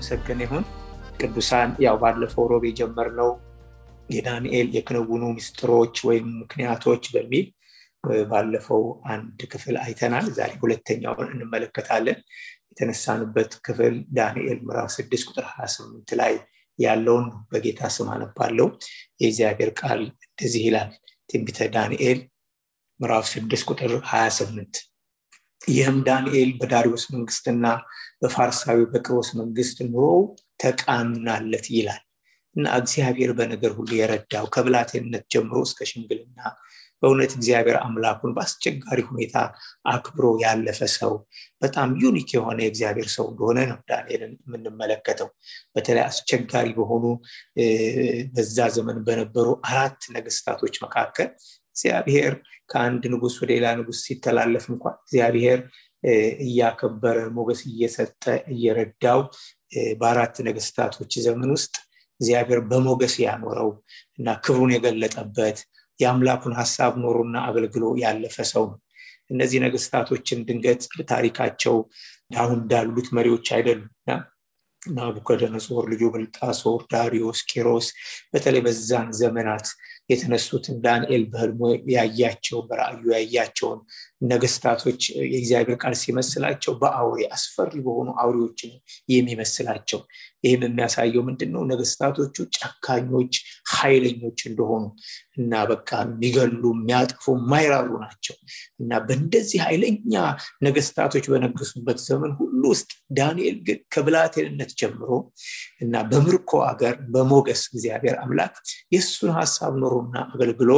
የተመሰገነ ይሁን። ቅዱሳን ያው ባለፈው ሮብ የጀመርነው የዳንኤል የክንውኑ ምስጢሮች ወይም ምክንያቶች በሚል ባለፈው አንድ ክፍል አይተናል። ዛሬ ሁለተኛውን እንመለከታለን። የተነሳንበት ክፍል ዳንኤል ምዕራፍ ስድስት ቁጥር ሀያ ስምንት ላይ ያለውን በጌታ ስም አነባለው። የእግዚአብሔር ቃል እንደዚህ ይላል። ትንቢተ ዳንኤል ምዕራፍ ስድስት ቁጥር ሀያ ስምንት ይህም ዳንኤል በዳሪዎስ መንግስትና በፋርሳዊው በቂሮስ መንግስት ኑሮው ተቃናለት ይላል። እና እግዚአብሔር በነገር ሁሉ የረዳው ከብላቴንነት ጀምሮ እስከ ሽምግልና በእውነት እግዚአብሔር አምላኩን በአስቸጋሪ ሁኔታ አክብሮ ያለፈ ሰው በጣም unique የሆነ የእግዚአብሔር ሰው እንደሆነ ነው ዳንኤልን የምንመለከተው። በተለይ አስቸጋሪ በሆኑ በዛ ዘመን በነበሩ አራት ነገስታቶች መካከል እግዚአብሔር ከአንድ ንጉስ ወደ ሌላ ንጉስ ሲተላለፍ እንኳን እግዚአብሔር እያከበረ ሞገስ እየሰጠ እየረዳው በአራት ነገስታቶች ዘመን ውስጥ እግዚአብሔር በሞገስ ያኖረው እና ክብሩን የገለጠበት የአምላኩን ሀሳብ ኖሮና አገልግሎ ያለፈ ሰው ነው። እነዚህ ነገስታቶችን ድንገት ታሪካቸው አሁን እንዳሉት መሪዎች አይደሉም። ናቡከደነጾር ልጁ ብልጣሶር ዳሪዮስ ቂሮስ በተለይ በዛን ዘመናት የተነሱትን ዳንኤል በህልሞ ያያቸው በራእዩ ያያቸውን ነገስታቶች የእግዚአብሔር ቃል ሲመስላቸው በአውሬ አስፈሪ በሆኑ አውሬዎች የሚመስላቸው። ይህም የሚያሳየው ምንድን ነው ነገስታቶቹ ጨካኞች ኃይለኞች እንደሆኑ እና በቃ የሚገሉ የሚያጠፉ የማይራሩ ናቸው። እና በእንደዚህ ኃይለኛ ነገስታቶች በነገሱበት ዘመን ሁሉ ውስጥ ዳንኤል ግን ከብላቴንነት ጀምሮ እና በምርኮ አገር በሞገስ እግዚአብሔር አምላክ የእሱን ሀሳብ ኖሮና አገልግሎ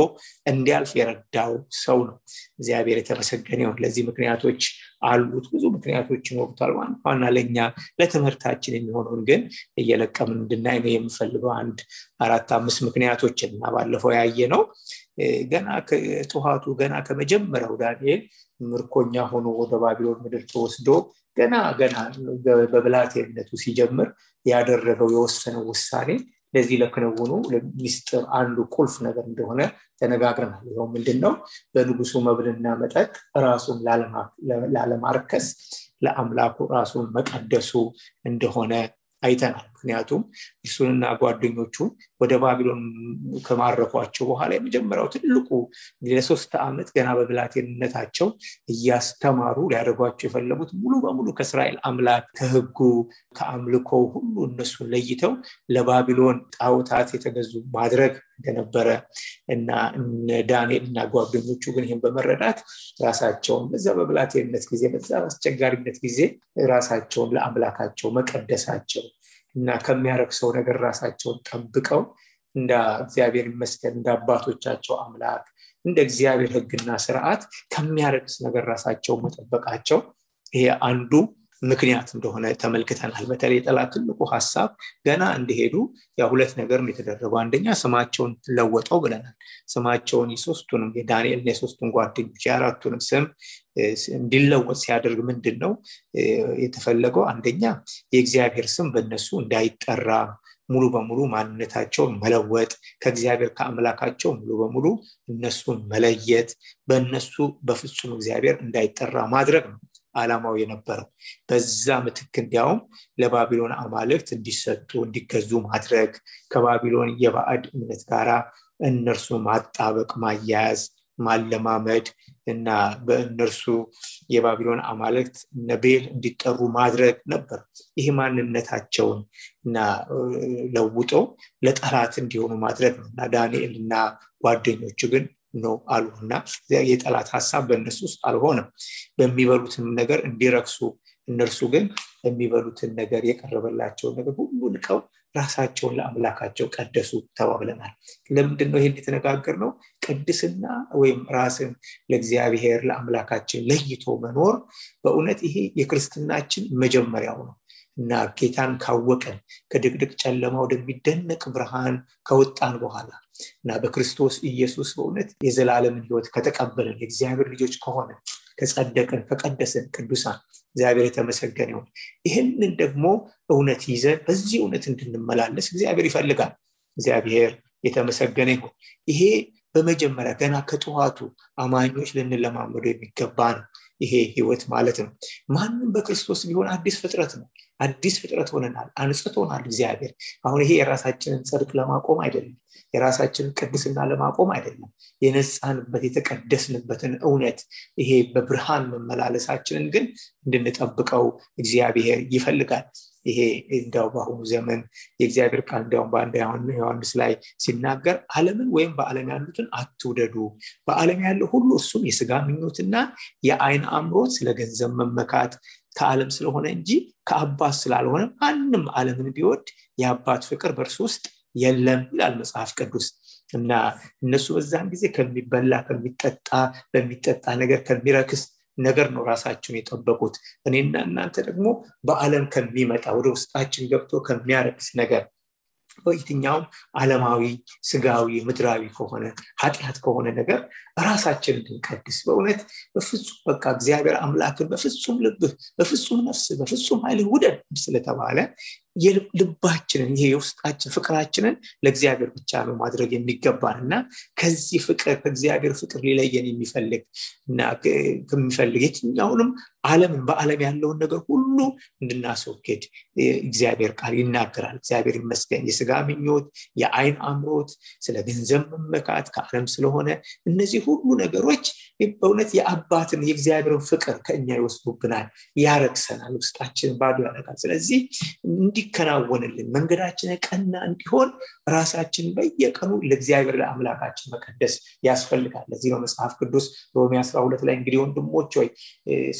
እንዲያልፍ የረዳው ሰው ነው። እግዚአብሔር የተመሰገነ ይሁን። ለዚህ ምክንያቶች አሉት። ብዙ ምክንያቶች ይኖሩታል ዋና ለእኛ ለትምህርታችን የሚሆነውን ግን እየለቀምን እንድናይ ነው የምፈልገው። አንድ አራት አምስት ምክንያቶችን እና ባለፈው ያየ ነው ገና ከጥኋቱ ገና ከመጀመሪያው ዳንኤል ምርኮኛ ሆኖ ወደ ባቢሎን ምድር ተወስዶ ገና ገና በብላቴንነቱ ሲጀምር ያደረገው የወሰነው ውሳኔ ለዚህ ለክንውኑ ሚስጥር አንዱ ቁልፍ ነገር እንደሆነ ተነጋግረናል። ይኸው ምንድን ነው በንጉሱ መብልና መጠጥ ራሱን ላለማርከስ ለአምላኩ ራሱን መቀደሱ እንደሆነ አይተናል ምክንያቱም እርሱንና ጓደኞቹን ወደ ባቢሎን ከማረኳቸው በኋላ የመጀመሪያው ትልቁ ለሶስት ዓመት ገና በብላቴንነታቸው እያስተማሩ ሊያደርጓቸው የፈለጉት ሙሉ በሙሉ ከእስራኤል አምላክ ከህጉ ከአምልኮ ሁሉ እነሱን ለይተው ለባቢሎን ጣውታት የተገዙ ማድረግ እንደነበረ እና ዳንኤል እና ጓደኞቹ ግን ይህን በመረዳት ራሳቸውን በዛ በብላቴንነት ጊዜ በዛ አስቸጋሪነት ጊዜ ራሳቸውን ለአምላካቸው መቀደሳቸው እና ከሚያረክሰው ነገር ራሳቸውን ጠብቀው እንደ እግዚአብሔር ይመስገን እንደ አባቶቻቸው አምላክ እንደ እግዚአብሔር ህግና ስርዓት ከሚያረክስ ነገር ራሳቸው መጠበቃቸው ይሄ አንዱ ምክንያት እንደሆነ ተመልክተናል። በተለይ የጠላት ትልቁ ሀሳብ ገና እንዲሄዱ ያ ሁለት ነገር ነው የተደረገው። አንደኛ ስማቸውን ለወጠው ብለናል። ስማቸውን የሶስቱንም የዳንኤልና የሶስቱን ጓደኞች የአራቱንም ስም እንዲለወጥ ሲያደርግ ምንድን ነው የተፈለገው? አንደኛ የእግዚአብሔር ስም በእነሱ እንዳይጠራ ሙሉ በሙሉ ማንነታቸውን መለወጥ ከእግዚአብሔር ከአምላካቸው ሙሉ በሙሉ እነሱን መለየት በእነሱ በፍጹም እግዚአብሔር እንዳይጠራ ማድረግ ነው አላማው የነበረው በዛ ምትክ እንዲያውም ለባቢሎን አማልክት እንዲሰጡ እንዲገዙ ማድረግ ከባቢሎን የባዕድ እምነት ጋራ እነርሱ ማጣበቅ ማያያዝ ማለማመድ እና በእነርሱ የባቢሎን አማልክት ነቤል እንዲጠሩ ማድረግ ነበር። ይህ ማንነታቸውን እና ለውጦ ለጠላት እንዲሆኑ ማድረግ ነው እና ዳንኤል እና ጓደኞቹ ግን ነው አሉ የጠላት ሀሳብ በእነሱ ውስጥ አልሆነም። በሚበሉትም ነገር እንዲረክሱ እነርሱ ግን የሚበሉትን ነገር የቀረበላቸውን ነገር ሁሉ ንቀው ራሳቸውን ለአምላካቸው ቀደሱ ተባብለናል። ለምንድን ነው ይህን የተነጋገር ነው ቅድስና ወይም ራስን ለእግዚአብሔር ለአምላካችን ለይቶ መኖር በእውነት ይሄ የክርስትናችን መጀመሪያው ነው እና ጌታን ካወቀን ከድቅድቅ ጨለማ ወደሚደነቅ ብርሃን ከወጣን በኋላ እና በክርስቶስ ኢየሱስ በእውነት የዘላለምን ህይወት ከተቀበልን የእግዚአብሔር ልጆች ከሆነ ከጸደቅን ከቀደስን ቅዱሳን እግዚአብሔር የተመሰገነ ይሁን። ይህንን ደግሞ እውነት ይዘን በዚህ እውነት እንድንመላለስ እግዚአብሔር ይፈልጋል። እግዚአብሔር የተመሰገነ ይሁን። ይሄ በመጀመሪያ ገና ከጠዋቱ አማኞች ልንለማመዱ የሚገባ ነው። ይሄ ህይወት ማለት ነው። ማንም በክርስቶስ ቢሆን አዲስ ፍጥረት ነው አዲስ ፍጥረት ሆነናል አንጽቶናል እግዚአብሔር። አሁን ይሄ የራሳችንን ጽድቅ ለማቆም አይደለም የራሳችንን ቅድስና ለማቆም አይደለም የነፃንበት የተቀደስንበትን እውነት ይሄ በብርሃን መመላለሳችንን ግን እንድንጠብቀው እግዚአብሔር ይፈልጋል። ይሄ እንዲያው በአሁኑ ዘመን የእግዚአብሔር ቃል እንዲያውም በአንድ ዮሐንስ ላይ ሲናገር አለምን ወይም በአለም ያሉትን አትውደዱ በአለም ያለው ሁሉ እሱም የስጋ ምኞትና የአይን አምሮት ስለ ገንዘብ መመካት ከዓለም ስለሆነ እንጂ ከአባት ስላልሆነ ማንም አለምን ቢወድ የአባት ፍቅር በእርሱ ውስጥ የለም ይላል መጽሐፍ ቅዱስ። እና እነሱ በዛን ጊዜ ከሚበላ ከሚጠጣ በሚጠጣ ነገር ከሚረክስ ነገር ነው ራሳቸውን የጠበቁት። እኔና እናንተ ደግሞ በአለም ከሚመጣ ወደ ውስጣችን ገብቶ ከሚያረክስ ነገር በየትኛውም አለማዊ ስጋዊ ምድራዊ ከሆነ ኃጢአት ከሆነ ነገር ራሳችን እንድንቀድስ በእውነት በፍጹም በቃ እግዚአብሔር አምላክን በፍጹም ልብህ በፍጹም ነፍስ በፍጹም ኃይል ውደድ ስለተባለ ልባችንን ይሄ የውስጣችን ፍቅራችንን ለእግዚአብሔር ብቻ ነው ማድረግ የሚገባን እና ከዚህ ፍቅር ከእግዚአብሔር ፍቅር ሊለየን የሚፈልግ እና ከሚፈልግ የትኛውንም አለምን በአለም ያለውን ነገር ሁሉ እንድናስወግድ እግዚአብሔር ቃል ይናገራል። እግዚአብሔር ይመስገን። የስጋ ምኞት የአይን አምሮት ስለ ገንዘብ መመካት ከአለም ስለሆነ እነዚህ ሁሉ ነገሮች በእውነት የአባትን የእግዚአብሔርን ፍቅር ከእኛ ይወስዱብናል ያረግሰናል ውስጣችን ባዶ ያደርጋል። ስለዚህ እንዲከናወንልን መንገዳችን ቀና እንዲሆን ራሳችን በየቀኑ ለእግዚአብሔር ለአምላካችን መቀደስ ያስፈልጋል። ለዚህ ነው መጽሐፍ ቅዱስ ሮሜ 12 ላይ እንግዲህ ወንድሞች ወይ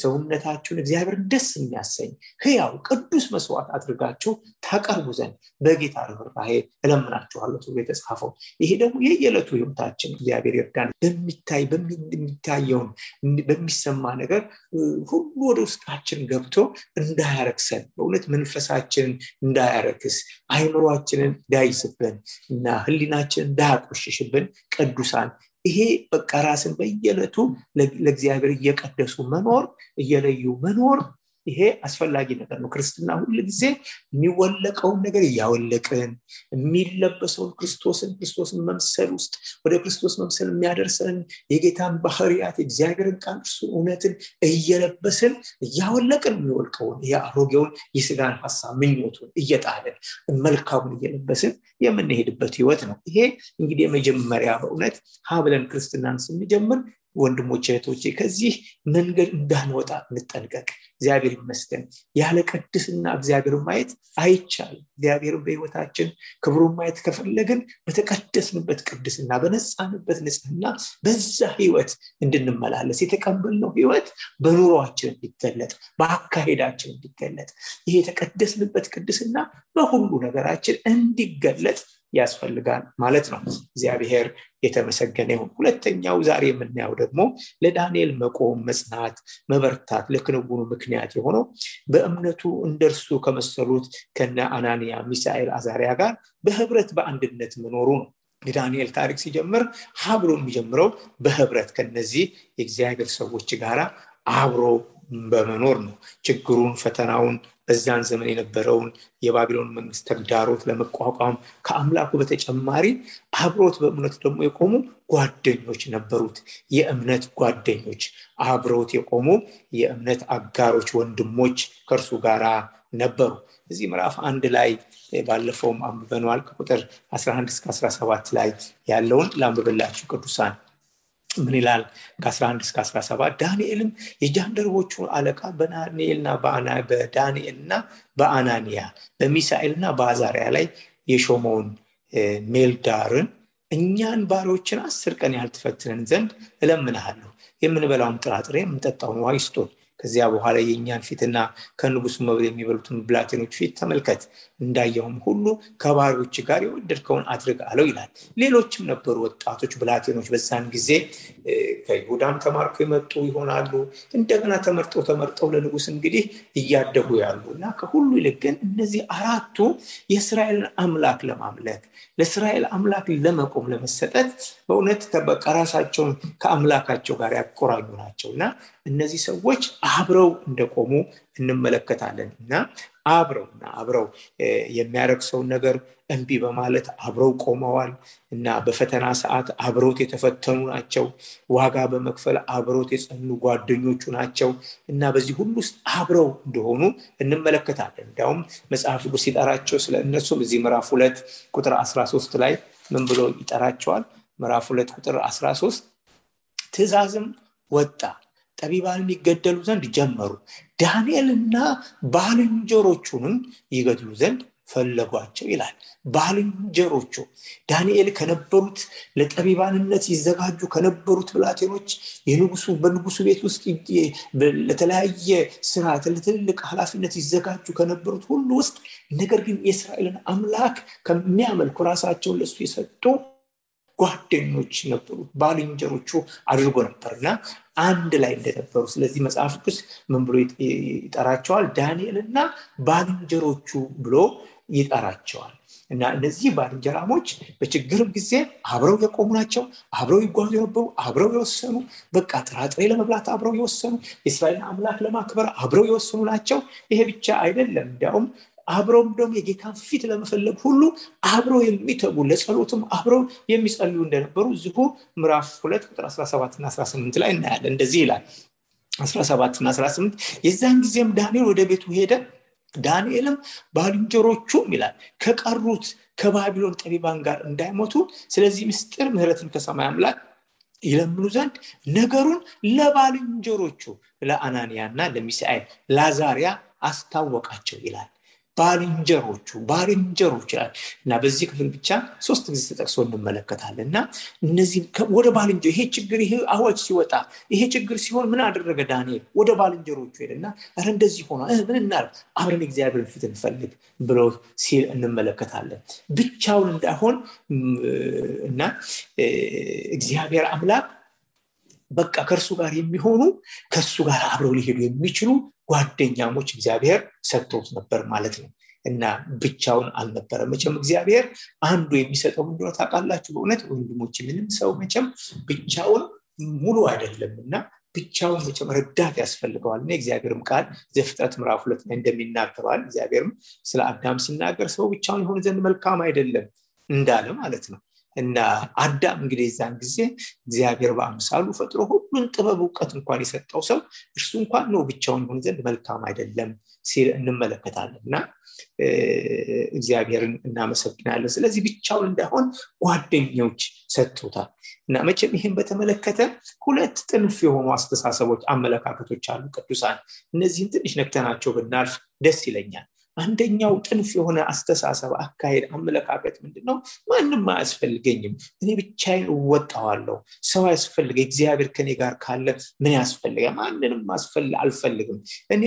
ሰውነታችሁን እግዚአብሔር ደስ የሚያሰኝ ህያው ቅዱስ መስዋዕት አድርጋችሁ ታቀርቡ ዘንድ በጌታ ርኅራሄ እለምናችኋለሁ ተብሎ የተጻፈው። ይሄ ደግሞ የየዕለቱ ህይወታችን እግዚአብሔር ይርዳን። በሚታይ በሚታየውን በሚሰማ ነገር ሁሉ ወደ ውስጣችን ገብቶ እንዳያረክሰን በእውነት መንፈሳችንን እንዳያረክስ አይምሯችንን እንዳይስብን እና ህሊናችንን እንዳያቆሽሽብን ቅዱሳን። ይሄ በቃ ራስን በየዕለቱ ለእግዚአብሔር እየቀደሱ መኖር እየለዩ መኖር ይሄ አስፈላጊ ነገር ነው። ክርስትና ሁል ጊዜ የሚወለቀውን ነገር እያወለቅን የሚለበሰውን ክርስቶስን ክርስቶስን መምሰል ውስጥ ወደ ክርስቶስ መምሰል የሚያደርሰን የጌታን ባህርያት የእግዚአብሔርን ቃል እውነትን እየለበስን እያወለቅን የሚወልቀውን የአሮጌውን የስጋን ሀሳብ ምኞቱን እየጣልን መልካሙን እየለበስን የምንሄድበት ህይወት ነው። ይሄ እንግዲህ የመጀመሪያ በእውነት ሀብለን ክርስትናን ስንጀምር ወንድሞች እህቶቼ ከዚህ መንገድ እንዳንወጣ እንጠንቀቅ። እግዚአብሔር ይመስገን። ያለ ቅድስና እግዚአብሔር ማየት አይቻልም። እግዚአብሔርን በህይወታችን ክብሩን ማየት ከፈለግን በተቀደስንበት ቅድስና በነፃንበት ንጽህና በዛ ህይወት እንድንመላለስ የተቀበልነው ህይወት በኑሯችን እንዲገለጥ በአካሄዳችን እንዲገለጥ ይሄ የተቀደስንበት ቅድስና በሁሉ ነገራችን እንዲገለጥ ያስፈልጋል ማለት ነው። እግዚአብሔር የተመሰገነ ይሁን። ሁለተኛው ዛሬ የምናየው ደግሞ ለዳንኤል መቆም መጽናት መበርታት ለክንውኑ ምክንያት የሆነው በእምነቱ እንደርሱ ከመሰሉት ከነ አናንያ ሚሳኤል አዛሪያ ጋር በህብረት በአንድነት መኖሩ ነው። የዳንኤል ታሪክ ሲጀምር ሀብሎ የሚጀምረው በህብረት ከነዚህ የእግዚአብሔር ሰዎች ጋር አብሮ በመኖር ነው። ችግሩን ፈተናውን በዛን ዘመን የነበረውን የባቢሎን መንግስት ተግዳሮት ለመቋቋም ከአምላኩ በተጨማሪ አብሮት በእምነት ደግሞ የቆሙ ጓደኞች ነበሩት። የእምነት ጓደኞች አብሮት የቆሙ የእምነት አጋሮች ወንድሞች ከእርሱ ጋር ነበሩ። እዚህ ምዕራፍ አንድ ላይ ባለፈውም አንብበነዋል። ከቁጥር 11 እስከ 17 ላይ ያለውን ላንብብላችሁ ቅዱሳን ምን ይላል? ከ11 እስከ 17 ዳንኤልም የጃንደረቦቹ አለቃ በዳንኤልና በዳንኤልና በአናንያ በሚሳኤልና በአዛሪያ ላይ የሾመውን ሜልዳርን እኛን ባሪዎችን አስር ቀን ያህል ዘንድ እለምንሃለሁ። የምንበላውን ጥራጥሬ የምንጠጣውን ውሃ ይስጡን ከዚያ በኋላ የእኛን ፊትና ከንጉሱ መብል የሚበሉትን ብላቴኖች ፊት ተመልከት። እንዳየውም ሁሉ ከባሪዎች ጋር የወደድከውን አድርግ አለው ይላል። ሌሎችም ነበሩ ወጣቶች ብላቴኖች። በዛን ጊዜ ከይሁዳም ተማርኮ የመጡ ይሆናሉ። እንደገና ተመርጠው ተመርጠው ለንጉስ እንግዲህ እያደጉ ያሉ እና ከሁሉ ይልቅ ግን እነዚህ አራቱ የእስራኤልን አምላክ ለማምለክ ለእስራኤል አምላክ ለመቆም ለመሰጠት በእውነት ራሳቸውን ከአምላካቸው ጋር ያቆራኙ ናቸው እና እነዚህ ሰዎች አብረው እንደቆሙ እንመለከታለን። እና አብረውና አብረው የሚያረክሰውን ነገር እንቢ በማለት አብረው ቆመዋል። እና በፈተና ሰዓት አብረውት የተፈተኑ ናቸው። ዋጋ በመክፈል አብረውት የጸኑ ጓደኞቹ ናቸው። እና በዚህ ሁሉ ውስጥ አብረው እንደሆኑ እንመለከታለን። እንዲያውም መጽሐፍ ቅዱስ ሲጠራቸው ስለ እነሱም እዚህ ምዕራፍ ሁለት ቁጥር 13 ላይ ምን ብሎ ይጠራቸዋል? ምዕራፍ ሁለት ቁጥር 13 ትእዛዝም ወጣ ጠቢባንም ይገደሉ ዘንድ ጀመሩ። ዳንኤልና ባልንጀሮቹንም ይገድሉ ዘንድ ፈለጓቸው ይላል። ባልንጀሮቹ ዳንኤል ከነበሩት ለጠቢባንነት ይዘጋጁ ከነበሩት ብላቴኖች የንጉሱ በንጉሱ ቤት ውስጥ ለተለያየ ስርዓት ለትልልቅ ኃላፊነት ይዘጋጁ ከነበሩት ሁሉ ውስጥ ነገር ግን የእስራኤልን አምላክ ከሚያመልኩ ራሳቸውን ለሱ የሰጡ ጓደኞች ነበሩት ባልንጀሮቹ አድርጎ ነበርና አንድ ላይ እንደነበሩ። ስለዚህ መጽሐፍ ቅዱስ ምን ብሎ ይጠራቸዋል? ዳንኤልና ባልንጀሮቹ ብሎ ይጠራቸዋል። እና እነዚህ ባልንጀራሞች በችግርም ጊዜ አብረው የቆሙ ናቸው አብረው ይጓዙ የነበሩ አብረው የወሰኑ በቃ ጥራጥሬ ለመብላት አብረው የወሰኑ የእስራኤልን አምላክ ለማክበር አብረው የወሰኑ ናቸው። ይሄ ብቻ አይደለም። እንዲያውም አብረውም ደግሞ የጌታን ፊት ለመፈለግ ሁሉ አብረው የሚተጉ ለጸሎትም አብረው የሚጸልዩ እንደነበሩ እዚሁ ምዕራፍ ሁለት ቁጥር 17 እና 18 ላይ እናያለን። እንደዚህ ይላል። 17 እና 18 የዛን ጊዜም ዳንኤል ወደ ቤቱ ሄደ። ዳንኤልም ባልንጀሮቹም ይላል ከቀሩት ከባቢሎን ጠቢባን ጋር እንዳይሞቱ ስለዚህ ምስጢር ምህረትን ከሰማይ አምላክ ይለምኑ ዘንድ ነገሩን ለባልንጀሮቹ ለአናንያና ለሚሳኤል ላዛሪያ አስታወቃቸው ይላል ባልንጀሮቹ ባልንጀሮች ይላል። እና በዚህ ክፍል ብቻ ሶስት ጊዜ ተጠቅሶ እንመለከታለን። እና እነዚህ ወደ ባልንጀ ይሄ ችግር ይሄ አዋጅ ሲወጣ ይሄ ችግር ሲሆን ምን አደረገ ዳንኤል? ወደ ባልንጀሮቹ ሄደና ረ እንደዚህ ሆኗ ምን እናር አብረን እግዚአብሔር ፊት እንፈልግ ብሎ ሲል እንመለከታለን። ብቻውን እንዳይሆን እና እግዚአብሔር አምላክ በቃ ከእርሱ ጋር የሚሆኑ ከእሱ ጋር አብረው ሊሄዱ የሚችሉ ጓደኛሞች እግዚአብሔር ሰጥቶት ነበር ማለት ነው። እና ብቻውን አልነበረ መቼም እግዚአብሔር አንዱ የሚሰጠው እንደሆነ ታውቃላችሁ? በእውነት ወንድሞች ምንም ሰው መቼም ብቻውን ሙሉ አይደለም እና ብቻውን መቼም ረዳት ያስፈልገዋል። እና እግዚአብሔርም ቃል ዘፍጥረት ምዕራፍ ሁለት ላይ እንደሚናገረዋል እግዚአብሔርም ስለ አዳም ሲናገር ሰው ብቻውን የሆነ ዘንድ መልካም አይደለም እንዳለ ማለት ነው እና አዳም እንግዲህ የዛን ጊዜ እግዚአብሔር በአምሳሉ ፈጥሮ ሁሉን ጥበብ እውቀት እንኳን የሰጠው ሰው እርሱ እንኳን ነው ብቻውን ይሆን ዘንድ መልካም አይደለም ሲል እንመለከታለን። እና እግዚአብሔርን እናመሰግናለን። ስለዚህ ብቻውን እንዳይሆን ጓደኞች ሰጥቶታል። እና መቼም ይህን በተመለከተ ሁለት ጥንፍ የሆኑ አስተሳሰቦች አመለካከቶች አሉ ቅዱሳን። እነዚህን ትንሽ ነክተናቸው ብናልፍ ደስ ይለኛል አንደኛው ጥንፍ የሆነ አስተሳሰብ አካሄድ አመለካከት ምንድነው? ማንም አያስፈልገኝም። እኔ ብቻዬን እወጣዋለሁ። ሰው ያስፈልገ እግዚአብሔር ከኔ ጋር ካለ ምን ያስፈልገ ማንንም አልፈልግም። እኔ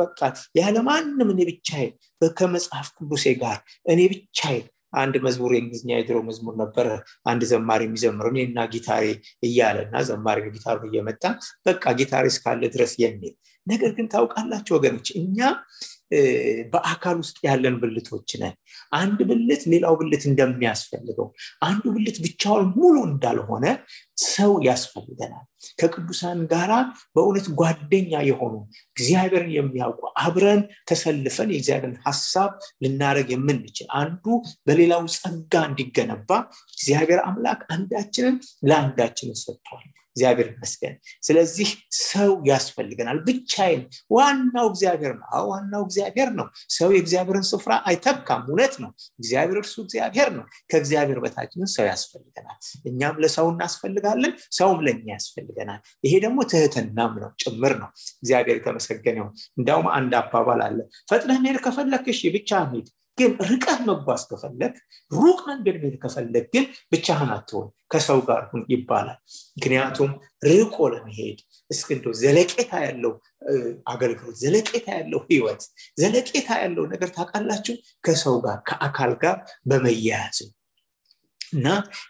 በቃ ያለ ማንም እኔ ብቻዬን ከመጽሐፍ ቅዱሴ ጋር እኔ ብቻዬን። አንድ መዝሙር የእንግሊዝኛ የድሮ መዝሙር ነበረ። አንድ ዘማሪ የሚዘምረው እኔና ጊታሬ እያለ እና ዘማሪ ጊታሩ እየመጣ በቃ ጊታሬ እስካለ ድረስ የሚል ነገር ግን ታውቃላችሁ ወገኖች እኛ በአካል ውስጥ ያለን ብልቶች ነን። አንድ ብልት ሌላው ብልት እንደሚያስፈልገው አንዱ ብልት ብቻውን ሙሉ እንዳልሆነ ሰው ያስፈልገናል። ከቅዱሳን ጋራ በእውነት ጓደኛ የሆኑ እግዚአብሔርን የሚያውቁ አብረን ተሰልፈን የእግዚአብሔርን ሀሳብ ልናደረግ የምንችል አንዱ በሌላው ጸጋ እንዲገነባ እግዚአብሔር አምላክ አንዳችንን ለአንዳችንን ሰጥቷል እግዚአብሔር ይመስገን። ስለዚህ ሰው ያስፈልገናል። ብቻዬን ዋናው እግዚአብሔር ነው። ዋናው እግዚአብሔር ነው። ሰው የእግዚአብሔርን ስፍራ አይተካም። እውነት ነው። እግዚአብሔር እርሱ እግዚአብሔር ነው። ከእግዚአብሔር በታችንን ሰው ያስፈልገናል። እኛም ለሰው እናስፈልጋለን ሰውም ለእኛ ያስፈልገናል። ይሄ ደግሞ ትህትናም ነው ጭምር ነው። እግዚአብሔር የተመሰገነው እንዲያውም አንድ አባባል አለ። ፈጥነህ ሄድ ከፈለክ ብቻ ሄድ ግን ርቀት መጓዝ ከፈለግ ሩቅ መንገድ መሄድ ከፈለግ ግን ብቻህን አትሆን ከሰው ጋር ሁን ይባላል። ምክንያቱም ርቆ ለመሄድ እስክንዶ ዘለቄታ ያለው አገልግሎት ዘለቄታ ያለው ህይወት ዘለቄታ ያለው ነገር ታውቃላችሁ? ከሰው ጋር ከአካል ጋር በመያያዝ እና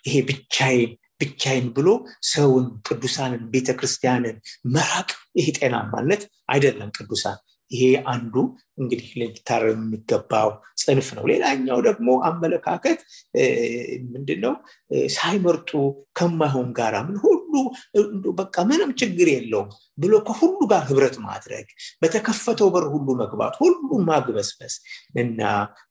ይሄ ብቻዬን ብቻዬን ብሎ ሰውን ቅዱሳንን ቤተክርስቲያንን መራቅ ይሄ ጤናማነት አይደለም ቅዱሳን። ይሄ አንዱ እንግዲህ ሊታረም የሚገባው ጽንፍ ነው። ሌላኛው ደግሞ አመለካከት ምንድነው? ሳይመርጡ ከማይሆን ጋራ ምን ሁሉ በቃ ምንም ችግር የለውም ብሎ ከሁሉ ጋር ህብረት ማድረግ በተከፈተው በር ሁሉ መግባት ሁሉ ማግበስበስ እና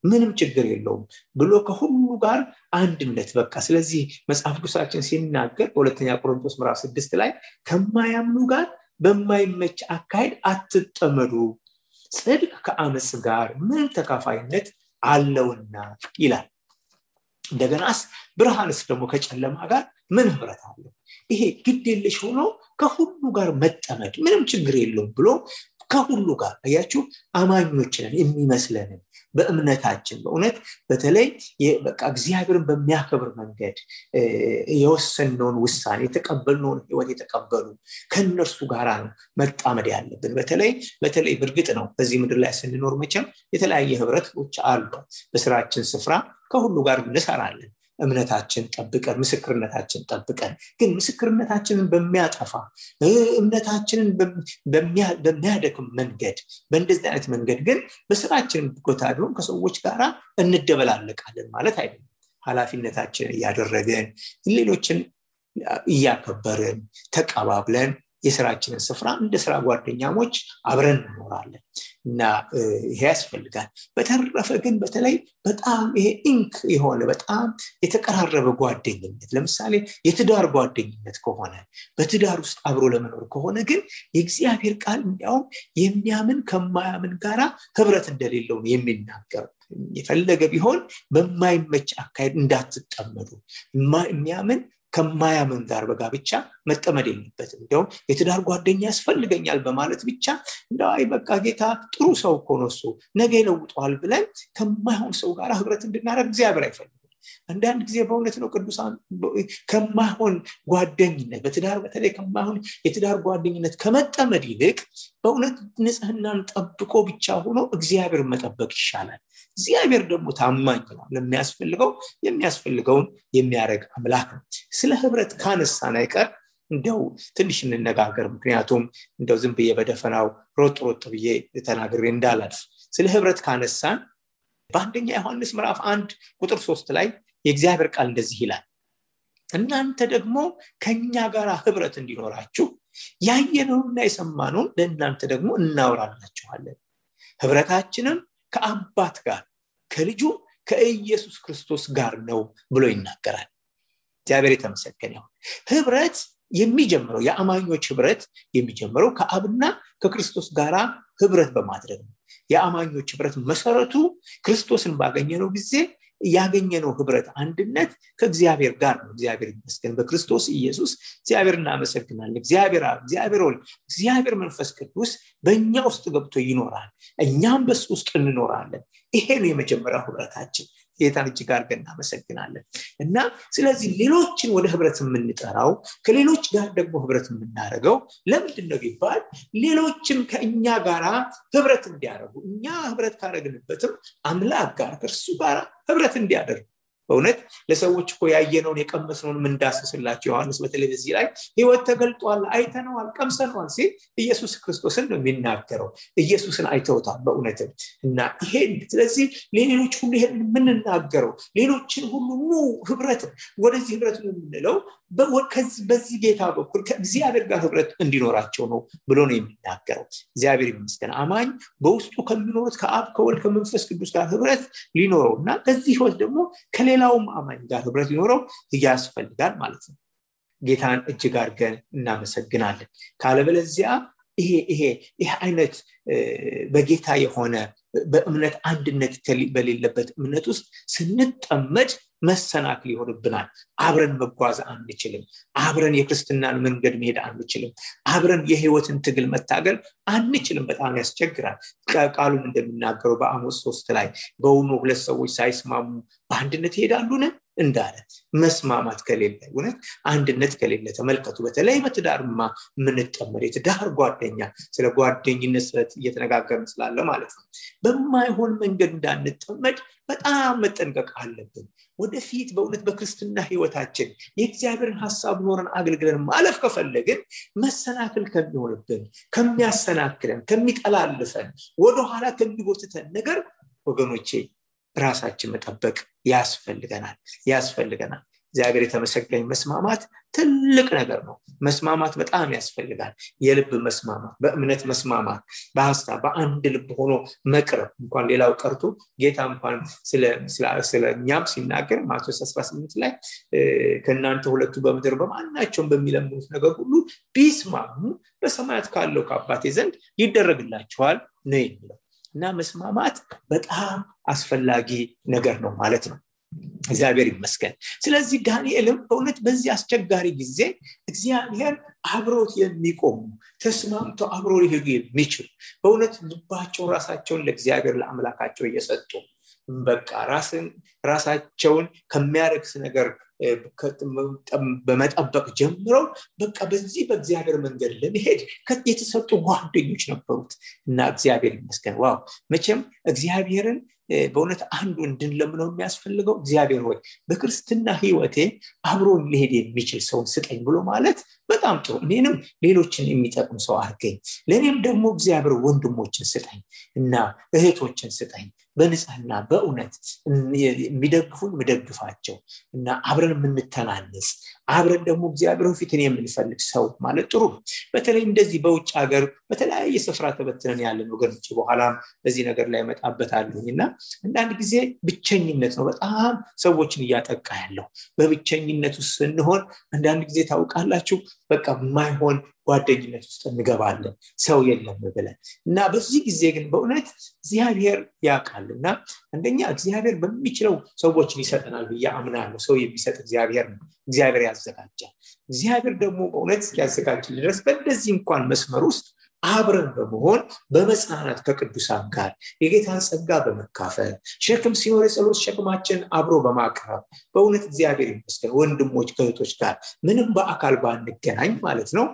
ምንም ችግር የለውም ብሎ ከሁሉ ጋር አንድነት በቃ። ስለዚህ መጽሐፍ ቅዱሳችን ሲናገር በሁለተኛ ቆሮንቶስ ምዕራፍ ስድስት ላይ ከማያምኑ ጋር በማይመች አካሄድ አትጠመዱ ጽድቅ ከአመፅ ጋር ምን ተካፋይነት አለውና ይላል። እንደገናስ ብርሃንስ ደግሞ ከጨለማ ጋር ምን ህብረት አለው? ይሄ ግድ የለሽ ሆኖ ከሁሉ ጋር መጠመድ ምንም ችግር የለውም ብሎ ከሁሉ ጋር አያችሁ? አማኞችንን የሚመስለንን በእምነታችን በእውነት በተለይ በቃ እግዚአብሔርን በሚያከብር መንገድ የወሰንነውን ውሳኔ የተቀበልነውን ህይወት የተቀበሉ ከእነርሱ ጋር ነው መጣመድ ያለብን። በተለይ በተለይ በእርግጥ ነው በዚህ ምድር ላይ ስንኖር መቼም የተለያየ ህብረቶች አሉ። በስራችን ስፍራ ከሁሉ ጋር እንሰራለን እምነታችን ጠብቀን ምስክርነታችን ጠብቀን። ግን ምስክርነታችንን በሚያጠፋ እምነታችንን በሚያደክም መንገድ በእንደዚህ አይነት መንገድ ግን በስራችን ቦታ ቢሆን ከሰዎች ጋር እንደበላለቃለን ማለት አይደለም። ኃላፊነታችን እያደረገን ሌሎችን እያከበርን ተቀባብለን የስራችንን ስፍራ እንደ ስራ ጓደኛሞች አብረን እንኖራለን እና ይሄ ያስፈልጋል። በተረፈ ግን በተለይ በጣም ይሄ ኢንክ የሆነ በጣም የተቀራረበ ጓደኝነት ለምሳሌ የትዳር ጓደኝነት ከሆነ በትዳር ውስጥ አብሮ ለመኖር ከሆነ ግን የእግዚአብሔር ቃል እንዲያውም የሚያምን ከማያምን ጋራ ህብረት እንደሌለው ነው የሚናገር። የፈለገ ቢሆን በማይመች አካሄድ እንዳትጠመዱ። የሚያምን ከማያምን ጋር በጋብቻ መጠመድ የለበትም። እንዲያውም የትዳር ጓደኛ ያስፈልገኛል በማለት ብቻ እንደ አይ በቃ ጌታ ጥሩ ሰው እኮ ነገ ይለውጠዋል ብለን ከማይሆን ሰው ጋር ህብረት እንድናደርግ እግዚአብሔር አይፈልግም አንዳንድ ጊዜ በእውነት ነው ቅዱሳን ከማይሆን ጓደኝነት በትዳር በተለይ ከማይሆን የትዳር ጓደኝነት ከመጠመድ ይልቅ በእውነት ንጽህናን ጠብቆ ብቻ ሆኖ እግዚአብሔር መጠበቅ ይሻላል። እግዚአብሔር ደግሞ ታማኝ ነው። ለሚያስፈልገው የሚያስፈልገውን የሚያደረግ አምላክ ነው። ስለ ህብረት ካነሳን አይቀር እንደው ትንሽ እንነጋገር። ምክንያቱም እንደው ዝም ብዬ በደፈናው ሮጥ ሮጥ ብዬ ተናግሬ እንዳላልፍ ስለ ህብረት ካነሳን በአንደኛ ዮሐንስ ምዕራፍ አንድ ቁጥር ሶስት ላይ የእግዚአብሔር ቃል እንደዚህ ይላል። እናንተ ደግሞ ከኛ ጋር ህብረት እንዲኖራችሁ ያየነውና የሰማነውን ለእናንተ ደግሞ እናወራላችኋለን። ህብረታችንም ከአባት ጋር ከልጁ ከኢየሱስ ክርስቶስ ጋር ነው ብሎ ይናገራል። እግዚአብሔር የተመሰገነ ይሁን። ህብረት የሚጀምረው የአማኞች ህብረት የሚጀምረው ከአብና ከክርስቶስ ጋር ህብረት በማድረግ ነው የአማኞች ህብረት መሰረቱ ክርስቶስን ባገኘነው ጊዜ ያገኘነው ህብረት አንድነት ከእግዚአብሔር ጋር ነው። እግዚአብሔር ይመስገን። በክርስቶስ ኢየሱስ እግዚአብሔር እናመሰግናለን። እግዚአብሔር አብ እግዚአብሔር ወልድ እግዚአብሔር መንፈስ ቅዱስ በእኛ ውስጥ ገብቶ ይኖራል። እኛም በሱ ውስጥ እንኖራለን። ይሄ ነው የመጀመሪያው ህብረታችን ጌታን እጅግ አድርገን እናመሰግናለን። እና ስለዚህ ሌሎችን ወደ ህብረት የምንጠራው ከሌሎች ጋር ደግሞ ህብረት የምናደርገው ለምንድን ነው ቢባል ሌሎችም ከእኛ ጋር ህብረት እንዲያደርጉ እኛ ህብረት ካደረግንበትም አምላክ ጋር ከእርሱ ጋር ህብረት እንዲያደርጉ በእውነት ለሰዎች እኮ ያየነውን የቀመስነውን የምንዳስስላቸው ዮሐንስ በተለይ በዚህ ላይ ህይወት ተገልጧል አይተነዋል ቀምሰነዋል ሲል ኢየሱስ ክርስቶስን ነው የሚናገረው። ኢየሱስን አይተውታል በእውነትም እና ይሄን ስለዚህ ለሌሎች ሁሉ ይሄን የምንናገረው ሌሎችን ሁሉ ኑ ህብረት ወደዚህ ህብረት የምንለው በዚህ ጌታ በኩል ከእግዚአብሔር ጋር ህብረት እንዲኖራቸው ነው ብሎ ነው የሚናገረው። እግዚአብሔር ይመስገን አማኝ በውስጡ ከሚኖሩት ከአብ ከወልድ ከመንፈስ ቅዱስ ጋር ህብረት ሊኖረው እና በዚህ ህይወት ደግሞ ከሌላውም አማኝ ጋር ህብረት ሊኖረው ያስፈልጋል ማለት ነው። ጌታን እጅግ አድርገን እናመሰግናለን። ካለበለዚያ ይሄ ይሄ ይህ አይነት በጌታ የሆነ በእምነት አንድነት በሌለበት እምነት ውስጥ ስንጠመድ መሰናክል ይሆንብናል። አብረን መጓዝ አንችልም። አብረን የክርስትናን መንገድ መሄድ አንችልም። አብረን የህይወትን ትግል መታገል አንችልም። በጣም ያስቸግራል። ቃሉም እንደሚናገረው በአሞስ ሶስት ላይ በውኑ ሁለት ሰዎች ሳይስማሙ በአንድነት ይሄዳሉን? እንዳለ መስማማት ከሌለ እውነት አንድነት ከሌለ ተመልከቱ። በተለይ በትዳርማ የምንጠመድ የትዳር ጓደኛ ስለ ጓደኝነት እየተነጋገርን ስላለ ማለት ነው። በማይሆን መንገድ እንዳንጠመድ በጣም መጠንቀቅ አለብን ወደፊት በእውነት በክርስትና ህይወታችን የእግዚአብሔርን ሀሳብ ኖረን አገልግለን ማለፍ ከፈለግን መሰናክል ከሚሆንብን ከሚያሰናክለን ከሚጠላልፈን ወደኋላ ከሚጎትተን ነገር ወገኖቼ ራሳችን መጠበቅ ያስፈልገናል ያስፈልገናል እግዚአብሔር የተመሰገኝ መስማማት ትልቅ ነገር ነው። መስማማት በጣም ያስፈልጋል። የልብ መስማማት በእምነት መስማማት በሀሳብ በአንድ ልብ ሆኖ መቅረብ። እንኳን ሌላው ቀርቶ ጌታ እንኳን ስለ እኛም ሲናገር ማቴዎስ 18 ላይ ከእናንተ ሁለቱ በምድር በማናቸውም በሚለምኑት ነገር ሁሉ ቢስማሙ በሰማያት ካለው ከአባቴ ዘንድ ይደረግላቸዋል ነው የሚለው። እና መስማማት በጣም አስፈላጊ ነገር ነው ማለት ነው እግዚአብሔር ይመስገን። ስለዚህ ዳንኤልም በእውነት በዚህ አስቸጋሪ ጊዜ እግዚአብሔር አብሮት የሚቆሙ ተስማምተው አብሮ ሊሄዱ የሚችሉ በእውነት ልባቸውን ራሳቸውን ለእግዚአብሔር ለአምላካቸው እየሰጡ በቃ ራሳቸውን ከሚያረግስ ነገር በመጠበቅ ጀምረው በቃ በዚህ በእግዚአብሔር መንገድ ለመሄድ የተሰጡ ጓደኞች ነበሩት እና እግዚአብሔር ይመስገን። ዋው! መቼም እግዚአብሔርን በእውነት አንዱ እንድንለምነው የሚያስፈልገው እግዚአብሔር ሆይ በክርስትና ህይወቴ አብሮን ሊሄድ የሚችል ሰውን ስጠኝ ብሎ ማለት በጣም ጥሩ። እኔንም ሌሎችን የሚጠቅም ሰው አድርገኝ ለእኔም ደግሞ እግዚአብሔር ወንድሞችን ስጠኝ እና እህቶችን ስጠኝ በንጽህና በእውነት የሚደግፉን ምደግፋቸው እና አብረን የምንተናነጽ አብረን ደግሞ እግዚአብሔር ፊትን የምንፈልግ ሰው ማለት ጥሩ በተለይ እንደዚህ በውጭ ሀገር በተለያየ ስፍራ ተበትነን ያለን ወገኖች በኋላም በዚህ ነገር ላይ ያመጣበታለሁኝ እና አንዳንድ ጊዜ ብቸኝነት ነው በጣም ሰዎችን እያጠቃ ያለው። በብቸኝነት ውስጥ ስንሆን አንዳንድ ጊዜ ታውቃላችሁ በቃ የማይሆን ጓደኝነት ውስጥ እንገባለን። ሰው የለም ብለን እና በዚህ ጊዜ ግን በእውነት እግዚአብሔር ያውቃል እና አንደኛ እግዚአብሔር በሚችለው ሰዎችን ይሰጠናል ብዬ አምናለሁ። ሰው የሚሰጥ እግዚአብሔር ነው። እግዚአብሔር ያዘጋጃል። እግዚአብሔር ደግሞ በእውነት እስኪያዘጋጅል ድረስ በእንደዚህ እንኳን መስመር ውስጥ አብረን በመሆን በመጽናናት ከቅዱሳን ጋር የጌታን ጸጋ በመካፈል ሸክም ሲኖር የጸሎት ሸክማችን አብሮ በማቅረብ በእውነት እግዚአብሔር ይመስገን ወንድሞች ከእህቶች ጋር ምንም በአካል ባንገናኝ ማለት ነው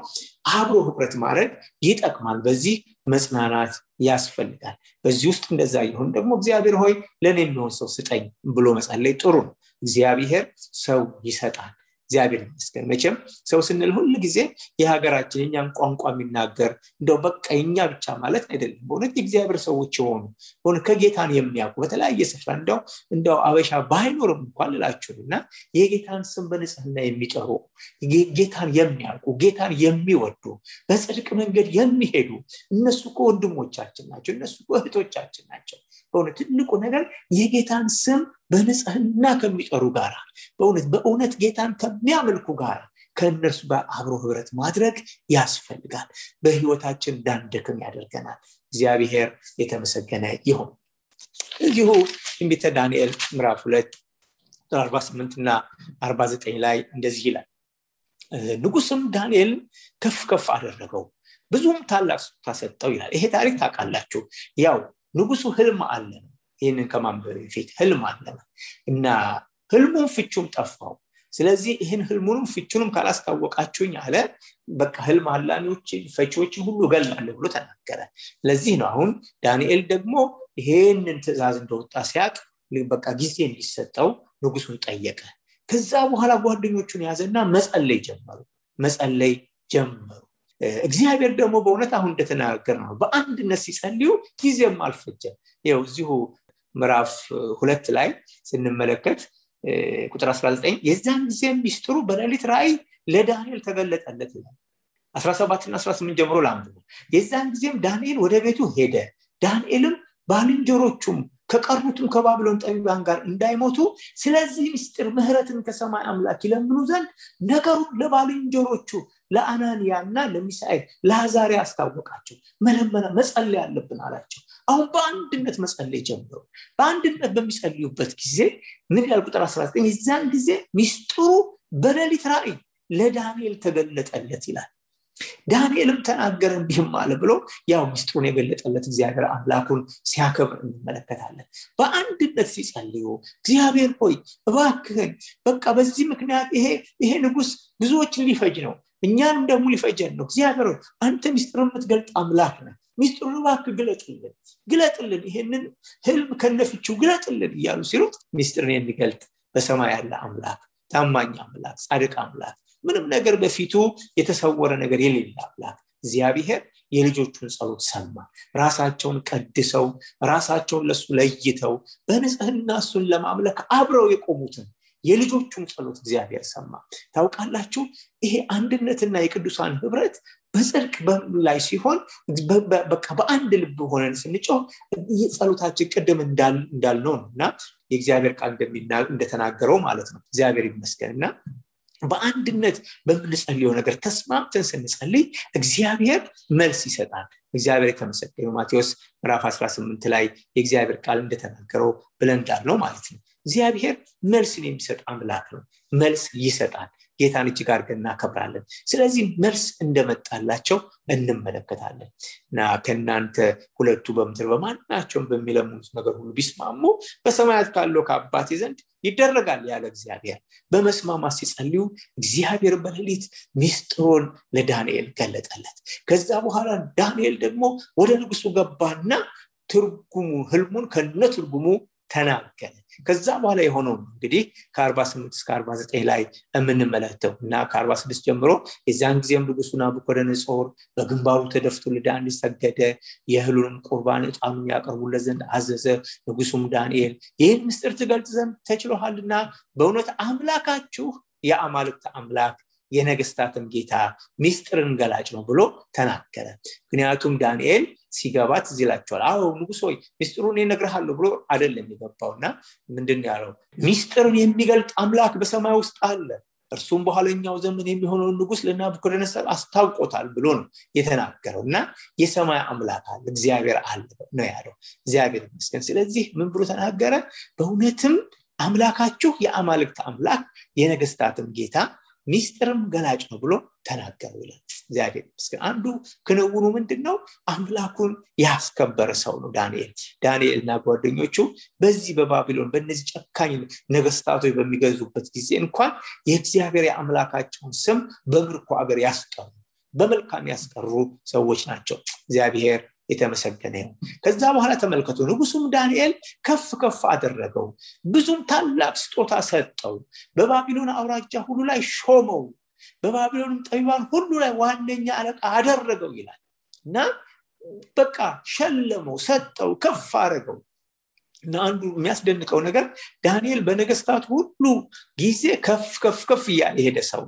አብሮ ህብረት ማድረግ ይጠቅማል። በዚህ መጽናናት ያስፈልጋል። በዚህ ውስጥ እንደዛ ይሁን ደግሞ እግዚአብሔር ሆይ ለእኔ የሚሆን ሰው ስጠኝ ብሎ መጸለይ ጥሩ እግዚአብሔር ሰው ይሰጣል እግዚአብሔር ይመስገን። መቼም ሰው ስንል ሁል ጊዜ የሀገራችን የኛን ቋንቋ የሚናገር እንደው በቃ የኛ ብቻ ማለት አይደለም። በእውነት የእግዚአብሔር ሰዎች የሆኑ በእውነት ከጌታን የሚያውቁ በተለያየ ስፍራ እንደው እንደው አበሻ ባይኖርም እንኳን ልላችሁ እና የጌታን ስም በንጽህና የሚጠሩ ጌታን የሚያውቁ ጌታን የሚወዱ በጽድቅ መንገድ የሚሄዱ እነሱ ከወንድሞቻችን ናቸው እነሱ እህቶቻችን ናቸው በእውነት ትልቁ ነገር የጌታን ስም በንጽህና ከሚጠሩ ጋር በእውነት በእውነት ጌታን ከሚያመልኩ ጋር ከእነርሱ ጋር አብሮ ህብረት ማድረግ ያስፈልጋል። በህይወታችን እንዳንደክም ያደርገናል። እግዚአብሔር የተመሰገነ ይሁን። እዚሁ ትንቢተ ዳንኤል ምዕራፍ ሁለት 48 እና 49 ላይ እንደዚህ ይላል። ንጉስም ዳንኤል ከፍ ከፍ አደረገው ብዙም ታላቅ ስጦታ ሰጠው ይላል። ይሄ ታሪክ ታውቃላችሁ? ያው ንጉሱ ህልም አለ ይህንን ከማንበብ በፊት ህልም አለ እና ህልሙን ፍቹም ጠፋው። ስለዚህ ይህን ህልሙንም ፍቹንም ካላስታወቃችሁኝ አለ በቃ ህልም አላሚዎችን ፈቺዎችን ሁሉ እገላለሁ ብሎ ተናገረ። ለዚህ ነው አሁን ዳንኤል ደግሞ ይሄንን ትእዛዝ እንደወጣ ሲያቅ በቃ ጊዜ እንዲሰጠው ንጉሱን ጠየቀ። ከዛ በኋላ ጓደኞቹን ያዘና መጸለይ ጀመሩ። መጸለይ ጀመሩ እግዚአብሔር ደግሞ በእውነት አሁን እንደተናገር ነው በአንድነት ሲጸልዩ ጊዜም አልፈጀም። ይው እዚሁ ምዕራፍ ሁለት ላይ ስንመለከት ቁጥር 19 የዛን ጊዜ ሚስጥሩ በሌሊት ራእይ ለዳንኤል ተገለጠለት ይላል። 17 እና 18 ጀምሮ ላንብቡ የዛን ጊዜም ዳንኤል ወደ ቤቱ ሄደ። ዳንኤልም ባልንጀሮቹም ከቀሩትም ከባቢሎን ጠቢባን ጋር እንዳይሞቱ ስለዚህ ምስጢር ምህረትን ከሰማይ አምላክ ይለምኑ ዘንድ ነገሩን ለባልንጀሮቹ ለአናንያ እና ለሚሳኤል ለአዛሪያ አስታወቃቸው። መለመና መጸለይ አለብን አላቸው። አሁን በአንድነት መጸለይ ጀምሩ በአንድነት በሚጸልዩበት ጊዜ ምን ቁጥር 19 የዛን ጊዜ ሚስጥሩ በሌሊት ራእይ ለዳንኤል ተገለጠለት ይላል። ዳንኤልም ተናገረ እንዲህም አለ ብሎ ያው ሚስጥሩን የገለጠለት እግዚአብሔር አምላኩን ሲያከብር እንመለከታለን። በአንድነት ሲጸልዩ እግዚአብሔር ሆይ እባክህን በቃ በዚህ ምክንያት ይሄ ይሄ ንጉስ ብዙዎችን ሊፈጅ ነው እኛንም ደግሞ ሊፈጀን ነው። እግዚአብሔር አንተ ሚስጥር የምትገልጥ አምላክ ነህ። ሚስጥሩን እባክህ ግለጥልን ግለጥልን ይሄንን ህልም ከነፍችው ግለጥልን እያሉ ሲሉት ሚስጥርን የሚገልጥ በሰማይ ያለ አምላክ ታማኝ አምላክ ጻድቅ አምላክ ምንም ነገር በፊቱ የተሰወረ ነገር የሌለ አምላክ እግዚአብሔር የልጆቹን ጸሎት ሰማ። ራሳቸውን ቀድሰው ራሳቸውን ለሱ ለይተው በንጽህና እሱን ለማምለክ አብረው የቆሙትን የልጆቹን ጸሎት እግዚአብሔር ሰማ። ታውቃላችሁ? ይሄ አንድነትና የቅዱሳን ህብረት በጽድቅ ላይ ሲሆን በቃ በአንድ ልብ ሆነን ስንጮህ ጸሎታችን ቅድም እንዳልነው ነው እና የእግዚአብሔር ቃል እንደተናገረው ማለት ነው። እግዚአብሔር ይመስገን እና በአንድነት በምንጸልየው ነገር ተስማምተን ስንጸልይ እግዚአብሔር መልስ ይሰጣል። እግዚአብሔር የተመሰገነው ማቴዎስ ምዕራፍ 18 ላይ የእግዚአብሔር ቃል እንደተናገረው ብለን እንዳልነው ማለት ነው እግዚአብሔር መልስን የሚሰጥ አምላክ ነው። መልስ ይሰጣል። ጌታን እጅግ አድርገን እናከብራለን። ስለዚህ መልስ እንደመጣላቸው እንመለከታለን። እና ከእናንተ ሁለቱ በምድር በማናቸውም በሚለሙኑት ነገር ሁሉ ቢስማሙ በሰማያት ካለው ከአባቴ ዘንድ ይደረጋል ያለ እግዚአብሔር። በመስማማት ሲጸልዩ እግዚአብሔር በሌሊት ሚስጥሮን ለዳንኤል ገለጠለት። ከዛ በኋላ ዳንኤል ደግሞ ወደ ንጉሱ ገባና ትርጉሙ ህልሙን ከነ ትርጉሙ ተናገረ። ከዛ በኋላ የሆነው እንግዲህ ከ48 እስከ 49 ላይ የምንመለከተው እና ከ46 ጀምሮ የዚያን ጊዜም ንጉሱ ናቡከደነጾር በግንባሩ ተደፍቶ ለዳንኤል ሰገደ የእህሉንም ቁርባን እጣኑን ያቀርቡለት ዘንድ አዘዘ። ንጉሱም ዳንኤል ይህን ምስጢር ትገልጽ ዘንድ ተችሎሃልና በእውነት አምላካችሁ የአማልክት አምላክ የነገስታትም ጌታ ሚስጥርን ገላጭ ነው ብሎ ተናገረ። ምክንያቱም ዳንኤል ሲገባት እዚህ ይላቸዋል። አዎ ንጉስ ሆይ ሚስጥሩን እነግርሃለሁ ብሎ አደለም የገባው እና ምንድን ያለው? ሚስጥርን የሚገልጥ አምላክ በሰማይ ውስጥ አለ። እርሱም በኋለኛው ዘመን የሚሆነውን ንጉስ ለናቡከደነሰር አስታውቆታል ብሎ ነው የተናገረው እና የሰማይ አምላክ አለ እግዚአብሔር አለ ነው ያለው። እግዚአብሔር ይመስገን። ስለዚህ ምን ብሎ ተናገረ? በእውነትም አምላካችሁ የአማልክት አምላክ የነገስታትም ጌታ ሚስጥርም ገላጭ ነው ብሎ ተናገሩ ይላል። እግዚአብሔር ይመስገን። አንዱ ክንውኑ ምንድን ነው አምላኩን ያስከበረ ሰው ነው ዳንኤል። ዳንኤል እና ጓደኞቹ በዚህ በባቢሎን በእነዚህ ጨካኝ ነገስታቶች በሚገዙበት ጊዜ እንኳን የእግዚአብሔር የአምላካቸውን ስም በምርኮ ሀገር ያስቀሩ በመልካም ያስቀሩ ሰዎች ናቸው። እግዚአብሔር የተመሰገነ ነው ከዛ በኋላ ተመልከቱ ንጉሱም ዳንኤል ከፍ ከፍ አደረገው ብዙም ታላቅ ስጦታ ሰጠው በባቢሎን አውራጃ ሁሉ ላይ ሾመው በባቢሎን ጠቢባን ሁሉ ላይ ዋነኛ አለቃ አደረገው ይላል። እና በቃ ሸለመው ሰጠው ከፍ አደረገው። እና አንዱ የሚያስደንቀው ነገር ዳንኤል በነገስታት ሁሉ ጊዜ ከፍ ከፍ ከፍ እያለ የሄደ ሰው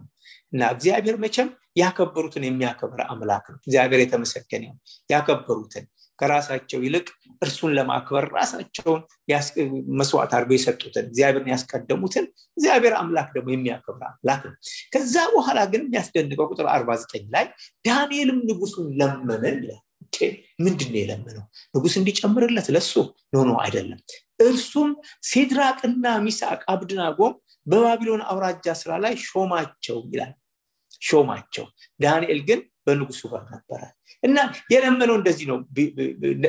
እና እግዚአብሔር መቼም ያከበሩትን የሚያከብር አምላክ ነው። እግዚአብሔር የተመሰገነ ያከበሩትን ከራሳቸው ይልቅ እርሱን ለማክበር ራሳቸውን መስዋዕት አድርገው የሰጡትን እግዚአብሔርን ያስቀደሙትን እግዚአብሔር አምላክ ደግሞ የሚያከብር አምላክ ነው። ከዛ በኋላ ግን የሚያስደንቀው ቁጥር 49 ላይ ዳንኤልም ንጉሱን ለመነ ይላል። ምንድን የለመነው? ንጉስ እንዲጨምርለት ለሱ? no no አይደለም። እርሱም ሴድራቅና ሚሳቅ አብድናጎም በባቢሎን አውራጃ ስራ ላይ ሾማቸው ይላል ሾማቸው። ዳንኤል ግን በንጉሱ ጋር ነበረ። እና የለመነው እንደዚህ ነው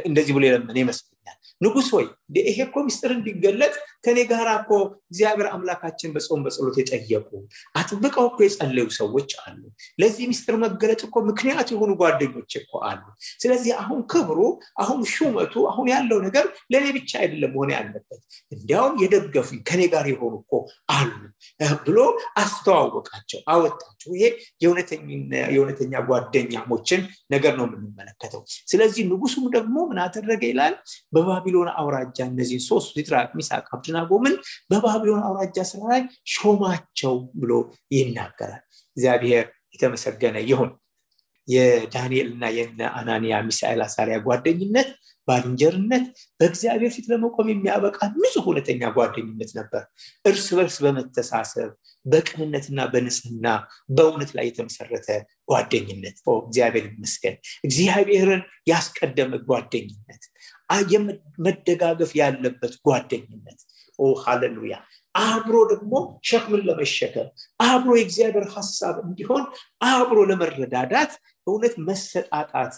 እንደዚህ ብሎ የለመነ ይመስለኛል ንጉስ ሆይ ይሄ እኮ ሚስጥር እንዲገለጥ ከኔ ጋር እኮ እግዚአብሔር አምላካችን በጾም በጸሎት የጠየቁ አጥብቀው እኮ የጸለዩ ሰዎች አሉ። ለዚህ ሚስጥር መገለጥ እኮ ምክንያት የሆኑ ጓደኞች እኮ አሉ። ስለዚህ አሁን ክብሩ አሁን ሹመቱ አሁን ያለው ነገር ለእኔ ብቻ አይደለም መሆን ያለበት እንዲያውም የደገፉኝ ከኔ ጋር የሆኑ እኮ አሉ ብሎ አስተዋወቃቸው አወጣቸው። ይሄ የእውነተኛ ጓደኛሞችን ነገር ነው የምንመለከተው። ስለዚህ ንጉሱም ደግሞ ምን አደረገ ይላል በባቢሎን አውራጃ እነዚህን ሶስቱ ሲድራቅ ሚሳቅ አብድናጎምን በባቢሎን አውራጃ ስራ ላይ ሾማቸው ብሎ ይናገራል። እግዚአብሔር የተመሰገነ ይሁን። የዳንኤል እና የነ አናንያ ሚሳኤል አሳሪያ ጓደኝነት ባልንጀርነት በእግዚአብሔር ፊት ለመቆም የሚያበቃ ንጹህ እውነተኛ ጓደኝነት ነበር። እርስ በርስ በመተሳሰብ በቅንነትና በንጽህና በእውነት ላይ የተመሰረተ ጓደኝነት። እግዚአብሔር ይመስገን። እግዚአብሔርን ያስቀደመ ጓደኝነት መደጋገፍ ያለበት ጓደኝነት። ኦ ሃሌሉያ። አብሮ ደግሞ ሸክምን ለመሸከም አብሮ የእግዚአብሔር ሀሳብ እንዲሆን አብሮ ለመረዳዳት በእውነት መሰጣጣት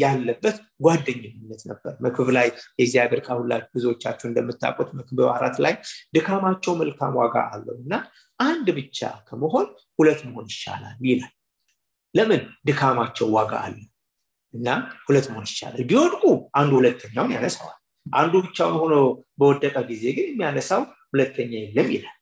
ያለበት ጓደኝነት ነበር። መክብብ ላይ የእግዚአብሔር ቃሉላ ብዙዎቻችሁ እንደምታውቁት መክብብ አራት ላይ ድካማቸው መልካም ዋጋ አለው እና አንድ ብቻ ከመሆን ሁለት መሆን ይሻላል ይላል። ለምን? ድካማቸው ዋጋ አለ እና ሁለት መሆን ይቻላል ቢወድቁ አንዱ ሁለተኛውን ያነሳዋል። አንዱ ብቻውን ሆኖ በወደቀ ጊዜ ግን የሚያነሳው ሁለተኛ የለም ይላል።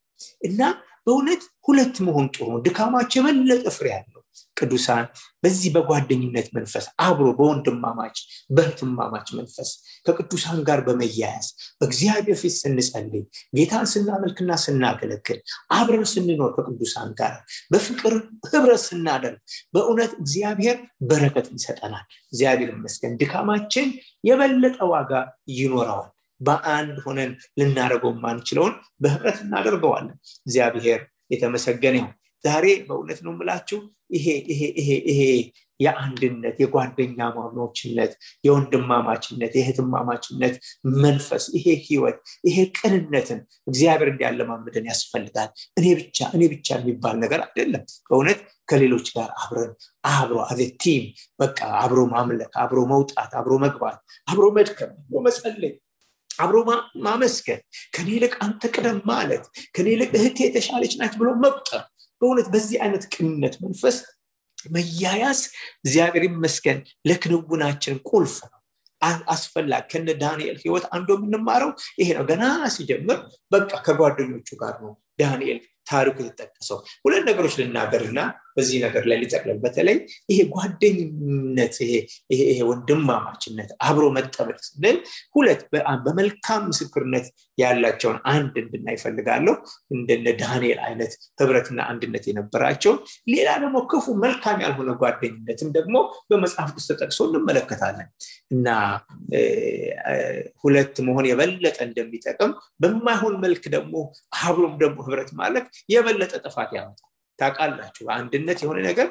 እና በእውነት ሁለት መሆን ጥሩ ድካማቸው የበለጠ ፍሬ ያለው ቅዱሳን በዚህ በጓደኝነት መንፈስ አብሮ በወንድማማች በህትማማች መንፈስ ከቅዱሳን ጋር በመያያዝ በእግዚአብሔር ፊት ስንጸልይ ጌታን ስናመልክና ስናገለግል አብረን ስንኖር ከቅዱሳን ጋር በፍቅር ህብረት ስናደርግ በእውነት እግዚአብሔር በረከት ይሰጠናል። እግዚአብሔር ይመስገን ድካማችን የበለጠ ዋጋ ይኖረዋል። በአንድ ሆነን ልናደርገው ማንችለውን በህብረት እናደርገዋለን። እግዚአብሔር የተመሰገነ ይሁን ዛሬ በእውነት ነው ምላችሁ ይሄ ይሄ ይሄ ይሄ የአንድነት የጓደኛ ማሞችነት የወንድማማችነት የህትማማችነት መንፈስ ይሄ ህይወት ይሄ ቅንነትን እግዚአብሔር እንዲያለማምደን ያስፈልጋል። እኔ ብቻ እኔ ብቻ የሚባል ነገር አይደለም። በእውነት ከሌሎች ጋር አብረን አብሮ አዘ ቲም በቃ አብሮ ማምለክ አብሮ መውጣት አብሮ መግባት አብሮ መድከም አብሮ መጸለይ አብሮ ማመስገን ከኔ ይልቅ አንተ ቅደም ማለት ከኔ ይልቅ እህቴ የተሻለች ናት ብሎ መቁጠር በእውነት በዚህ አይነት ቅንነት መንፈስ መያያዝ እግዚአብሔር ይመስገን ለክንውናችን ቁልፍ ነው። አስፈላጊ ከነ ዳንኤል ህይወት አንዱ የምንማረው ይሄ ነው። ገና ሲጀምር በቃ ከጓደኞቹ ጋር ነው ዳንኤል ታሪኩ የተጠቀሰው። ሁለት ነገሮች ልናገርና በዚህ ነገር ላይ ሊጠቅለል በተለይ ይሄ ጓደኝነት ይሄ ወንድማማችነት አብሮ መጠበቅ ስንል ሁለት በመልካም ምስክርነት ያላቸውን አንድ እንድና ይፈልጋለሁ እንደነ ዳንኤል አይነት ህብረትና አንድነት የነበራቸው ሌላ ደግሞ ክፉ መልካም ያልሆነ ጓደኝነትም ደግሞ በመጽሐፍ ውስጥ ተጠቅሶ እንመለከታለን። እና ሁለት መሆን የበለጠ እንደሚጠቅም በማይሆን መልክ ደግሞ አብሮም ደግሞ ህብረት ማለት የበለጠ ጥፋት ያመጣል። ታውቃላችሁ አንድነት የሆነ ነገር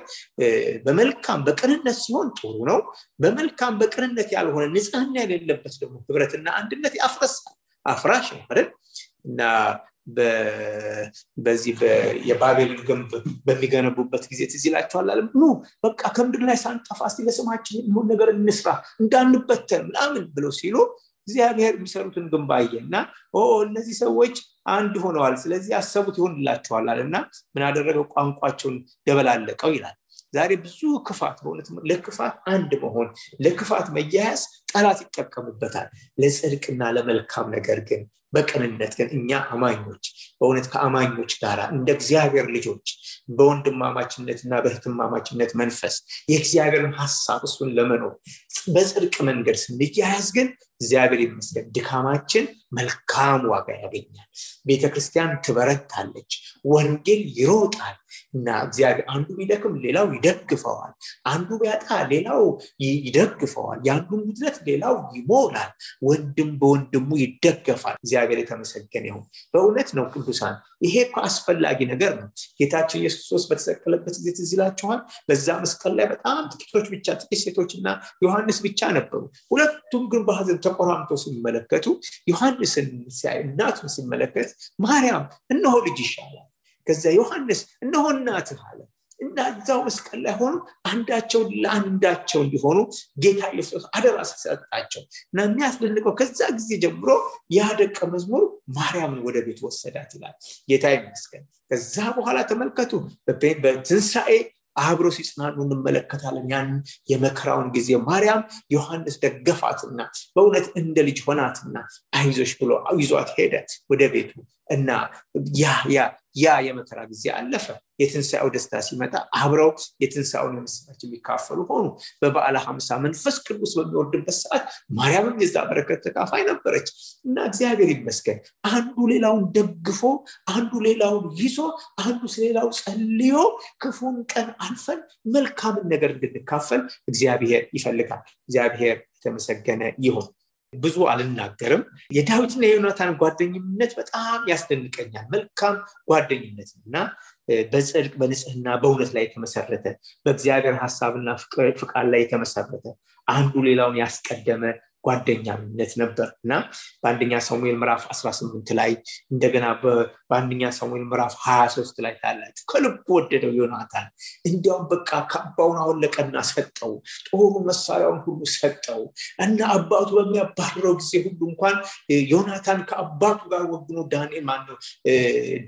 በመልካም በቅንነት ሲሆን ጥሩ ነው። በመልካም በቅንነት ያልሆነ ንጽህና የሌለበት ደግሞ ህብረትና አንድነት ያፍረሳል። አፍራሽ ነው አይደል? እና በዚህ የባቤልን ግንብ በሚገነቡበት ጊዜ ትዝ ይላቸዋል ኑ በቃ ከምድር ላይ ሳንጠፋ እስቲ ለስማችን የሚሆን ነገር እንስራ እንዳንበተን ምናምን ብለው ሲሉ እግዚአብሔር የሚሰሩትን ግንብ እና እነዚህ ሰዎች አንድ ሆነዋል። ስለዚህ ያሰቡት ይሆንላቸዋል እና ምን አደረገው? ቋንቋቸውን ደበላለቀው ይላል። ዛሬ ብዙ ክፋት በእውነት ለክፋት አንድ መሆን ለክፋት መያያዝ ጠላት ይጠቀሙበታል። ለጽድቅና ለመልካም ነገር ግን በቅንነት ግን እኛ አማኞች በእውነት ከአማኞች ጋር እንደ እግዚአብሔር ልጆች በወንድማማችነትና በህትማማችነት መንፈስ የእግዚአብሔርን ሀሳብ እሱን ለመኖር በጽድቅ መንገድ ስንያያዝ ግን እግዚአብሔር ይመስገን ድካማችን መልካም ዋጋ ያገኛል። ቤተክርስቲያን ትበረታለች ወንጌል ይሮጣል እና እግዚአብሔር አንዱ ቢደክም ሌላው ይደግፈዋል። አንዱ ቢያጣ ሌላው ይደግፈዋል። የአንዱን ጉድለት ሌላው ይሞላል። ወንድም በወንድሙ ይደገፋል። እግዚአብሔር የተመሰገነ ይሁን። በእውነት ነው ቅዱሳን። ይሄ እኮ አስፈላጊ ነገር ነው። ጌታችን ኢየሱስ ክርስቶስ በተሰቀለበት ጊዜ ትዝ በዛ መስቀል ላይ በጣም ጥቂቶች ብቻ ጥቂት ሴቶችና ዮሐንስ ብቻ ነበሩ። ሁለቱም ግን በሀዘን ተቆራምተው ሲመለከቱ ዮሐንስን እናቱን ሲመለከት ማርያም እነሆ ልጅ ይሻላል ከዛ ዮሐንስ እነሆ እናትህ አለ እና እዛው መስቀል ላይ ሆኑ አንዳቸው ለአንዳቸው እንዲሆኑ ጌታ ኢየሱስ አደራ ሰጣቸው እና የሚያስደንቀው። ከዛ ጊዜ ጀምሮ ያ ደቀ መዝሙር ማርያምን ወደ ቤት ወሰዳት ይላል። ጌታ ይመስገን። ከዛ በኋላ ተመልከቱ በትንሣኤ አብሮ ሲጽናኑ እንመለከታለን። ያን የመከራውን ጊዜ ማርያም ዮሐንስ ደገፋትና በእውነት እንደ ልጅ ሆናትና አይዞሽ ብሎ ይዟት ሄደ ወደ ቤቱ እና ያ ያ ያ የመከራ ጊዜ አለፈ። የትንሣኤው ደስታ ሲመጣ አብረው የትንሣኤውን የምስራች የሚካፈሉ ሆኑ። በበዓለ ሀምሳ መንፈስ ቅዱስ በሚወርድበት ሰዓት ማርያምም የዛ በረከት ተካፋይ ነበረች እና እግዚአብሔር ይመስገን አንዱ ሌላውን ደግፎ አንዱ ሌላውን ይዞ አንዱ ስለሌላው ጸልዮ ክፉን ቀን አልፈን መልካምን ነገር እንድንካፈል እግዚአብሔር ይፈልጋል። እግዚአብሔር የተመሰገነ ይሁን ብዙ አልናገርም። የዳዊትና የዮናታን ጓደኝነት በጣም ያስደንቀኛል። መልካም ጓደኝነት እና በጽድቅ በንጽህና በእውነት ላይ የተመሰረተ በእግዚአብሔር ሀሳብና ፍቃድ ላይ የተመሰረተ አንዱ ሌላውን ያስቀደመ ጓደኛነት ነበር። እና በአንደኛ ሳሙኤል ምዕራፍ 18 ላይ እንደገና በአንደኛ ሳሙኤል ምዕራፍ 23 ላይ ታላችሁ ከልብ ወደደው ዮናታን። እንዲያውም በቃ ከአባውን አወለቀና ሰጠው ጦሩ መሳሪያውን ሁሉ ሰጠው እና አባቱ በሚያባርረው ጊዜ ሁሉ እንኳን ዮናታን ከአባቱ ጋር ወግኖ ዳንኤል ማነው?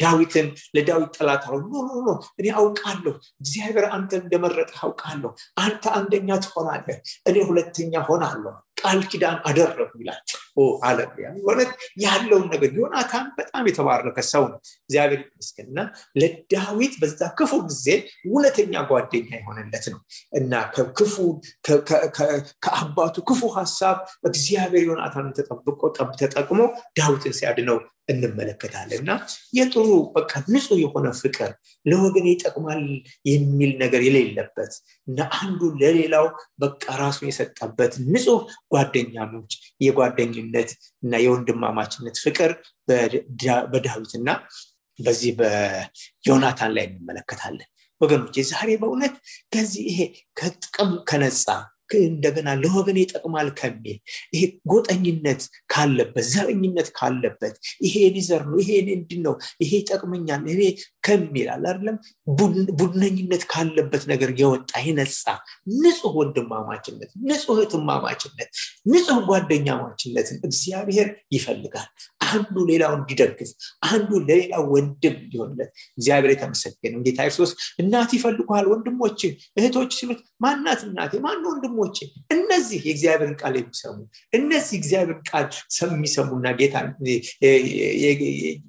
ዳዊትን ለዳዊት ጠላት አለው no no እኔ አውቃለሁ እግዚአብሔር አንተ እንደመረጠ አውቃለሁ አንተ አንደኛ ትሆናለህ እኔ ሁለተኛ ሆናለሁ ቃል ኪዳን አደረጉ ይላል ሃሌሉያ እውነት ያለውን ነገር ዮናታን በጣም የተባረከ ሰው ነው። እግዚአብሔር ይመስገን። ለዳዊት በዛ ክፉ ጊዜ እውነተኛ ጓደኛ የሆነለት ነው። እና ከክፉ ከአባቱ ክፉ ሀሳብ እግዚአብሔር ዮናታንን ተጠብቆ ተጠቅሞ ዳዊትን ሲያድነው እንመለከታለን። እና የጥሩ በቃ ንጹህ የሆነ ፍቅር ለወገን ይጠቅማል የሚል ነገር የሌለበት እና አንዱ ለሌላው በቃ ራሱን የሰጠበት ንጹህ ጓደኛሞች የጓደኝነት እና የወንድማማችነት ፍቅር በዳዊትና በዚህ በዮናታን ላይ እንመለከታለን። ወገኖች ዛሬ በእውነት ከዚህ ይሄ ከጥቅም ከነፃ እንደገና ለወገን ይጠቅማል ከሚል ይሄ ጎጠኝነት ካለበት ዘረኝነት ካለበት ይሄ የኔ ዘር ነው ይሄ እንድን ነው ይሄ ይጠቅመኛል እኔ ከሚል አለ ቡድነኝነት ካለበት ነገር የወጣ የነፃ ንጹህ ወንድማማችነት ንጹህ እህትማማችነት ንጹህ ጓደኛማችነትን እግዚአብሔር ይፈልጋል አንዱ ሌላውን እንዲደግፍ አንዱ ለሌላው ወንድም እንዲሆንለት እግዚአብሔር የተመሰገነው ጌታ ክርስቶስ እናት ይፈልጉሃል ወንድሞች እህቶች ሲሉት ማናት እናቴ? ማን ወንድሞች እነዚህ የእግዚአብሔርን ቃል የሚሰሙ እነዚህ እግዚአብሔርን ቃል የሚሰሙና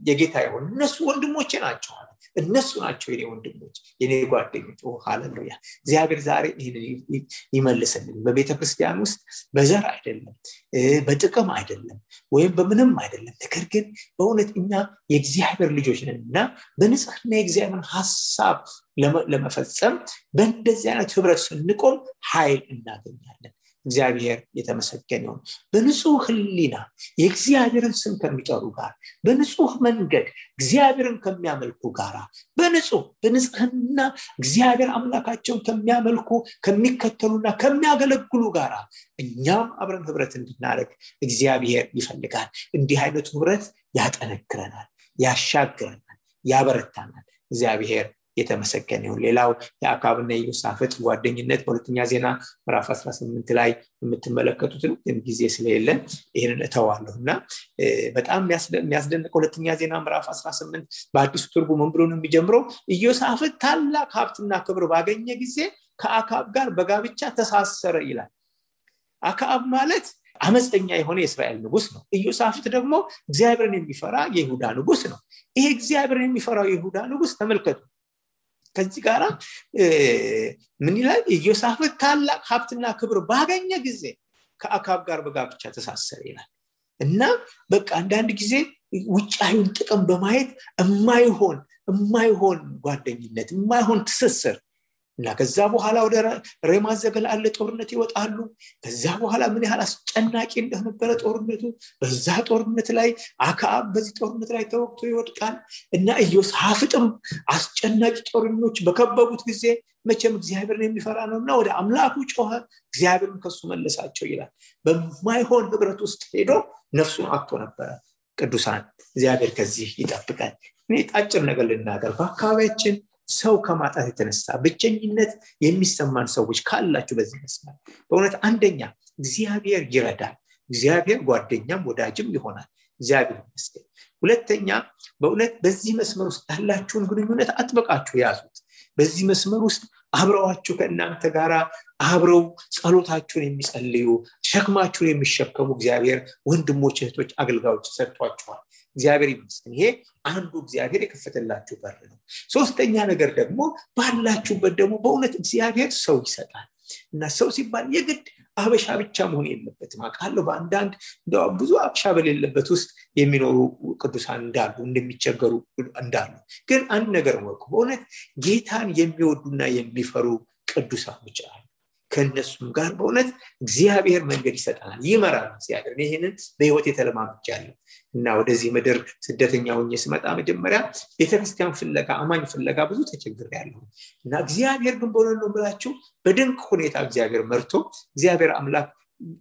የጌታ የሆኑ እነሱ ወንድሞቼ ናቸው እነሱ ናቸው የኔ ወንድሞች የኔ ጓደኞች። ሃሌሉያ! እግዚአብሔር ዛሬ ይህንን ይመልስልን። በቤተ ክርስቲያን ውስጥ በዘር አይደለም በጥቅም አይደለም ወይም በምንም አይደለም ነገር ግን በእውነት እኛ የእግዚአብሔር ልጆች ነን በንጽህና የእግዚአብሔር ሀሳብ ለመፈጸም በእንደዚህ አይነት ህብረት ስንቆም ኃይል እናገኛለን እግዚአብሔር የተመሰገነ ይሁን በንጹህ ህሊና የእግዚአብሔርን ስም ከሚጠሩ ጋር በንጹህ መንገድ እግዚአብሔርን ከሚያመልኩ ጋራ በንጹህ በንጽህና እግዚአብሔር አምላካቸውን ከሚያመልኩ ከሚከተሉና ከሚያገለግሉ ጋራ እኛም አብረን ህብረት እንድናደርግ እግዚአብሔር ይፈልጋል። እንዲህ አይነቱ ህብረት ያጠነክረናል ያሻግረናል ያበረታናል። እግዚአብሔር የተመሰገነ ይሁን። ሌላው የአካብና የዮሳፍጥ ጓደኝነት በሁለተኛ ዜና ምዕራፍ 18 ላይ የምትመለከቱትን ግን ጊዜ ስለሌለን ይህንን እተዋለሁ እና በጣም የሚያስደንቀው ሁለተኛ ዜና ምዕራፍ 18 በአዲሱ ትርጉም ምን ብሎ ነው የሚጀምረው? ኢዮሳፍጥ ታላቅ ሀብትና ክብር ባገኘ ጊዜ ከአካብ ጋር በጋብቻ ተሳሰረ ይላል። አካብ ማለት አመፀኛ የሆነ የእስራኤል ንጉስ ነው። ኢዮሳፍጥ ደግሞ እግዚአብሔርን የሚፈራ የይሁዳ ንጉስ ነው። ይሄ እግዚአብሔርን የሚፈራው የይሁዳ ንጉስ ተመልከቱ ከዚህ ጋር ምን ይላል? ኢዮሳፍጥ ታላቅ ሀብትና ክብር ባገኘ ጊዜ ከአካብ ጋር በጋብቻ ተሳሰረ ይላል። እና በቃ አንዳንድ ጊዜ ውጫዊውን ጥቅም በማየት የማይሆን የማይሆን ጓደኝነት የማይሆን ትስስር እና ከዛ በኋላ ወደ ሬማ ዘገለአለ ጦርነት ይወጣሉ። ከዛ በኋላ ምን ያህል አስጨናቂ እንደነበረ ጦርነቱ። በዛ ጦርነት ላይ አክዓብ በዚህ ጦርነት ላይ ተወቅቶ ይወድቃል። እና ኢዮሳፍጥም አስጨናቂ ጦርኞች በከበቡት ጊዜ መቼም እግዚአብሔርን የሚፈራ ነው እና ወደ አምላኩ ጮኸ። እግዚአብሔርን ከሱ መለሳቸው ይላል። በማይሆን ህብረት ውስጥ ሄዶ ነፍሱን አጥቶ ነበረ። ቅዱሳን እግዚአብሔር ከዚህ ይጠብቃል። እኔ ጣጭር ነገር ልናገር። በአካባቢያችን ሰው ከማጣት የተነሳ ብቸኝነት የሚሰማን ሰዎች ካላችሁ በዚህ መስመር። በእውነት አንደኛ እግዚአብሔር ይረዳል። እግዚአብሔር ጓደኛም ወዳጅም ይሆናል። እግዚአብሔር ይመስገን። ሁለተኛ በእውነት በዚህ መስመር ውስጥ ያላችሁን ግንኙነት አጥብቃችሁ ያዙት በዚህ መስመር ውስጥ አብረዋችሁ ከእናንተ ጋር አብረው ጸሎታችሁን የሚጸልዩ ሸክማችሁን የሚሸከሙ እግዚአብሔር ወንድሞች እህቶች አገልጋዮች ሰጥቷችኋል እግዚአብሔር ይመስገን። ይሄ አንዱ እግዚአብሔር የከፈተላችሁ በር ነው። ሶስተኛ ነገር ደግሞ ባላችሁበት ደግሞ በእውነት እግዚአብሔር ሰው ይሰጣል። እና ሰው ሲባል የግድ አበሻ ብቻ መሆን የለበትም። አውቃለሁ በአንዳንድ ብዙ አበሻ በሌለበት ውስጥ የሚኖሩ ቅዱሳን እንዳሉ እንደሚቸገሩ እንዳሉ። ግን አንድ ነገር ወቁ በእውነት ጌታን የሚወዱና የሚፈሩ ቅዱሳኖች አሉ ከእነሱም ጋር በእውነት እግዚአብሔር መንገድ ይሰጠናል ይመራል እግዚአብሔር። ይህንን በህይወት የተለማምጃለሁ እና ወደዚህ ምድር ስደተኛ ሆኜ ስመጣ መጀመሪያ ቤተክርስቲያን ፍለጋ አማኝ ፍለጋ ብዙ ተቸግር ያለሁ እና እግዚአብሔር ግን በሆነ ነው ብላችሁ በድንቅ ሁኔታ እግዚአብሔር መርቶ እግዚአብሔር አምላክ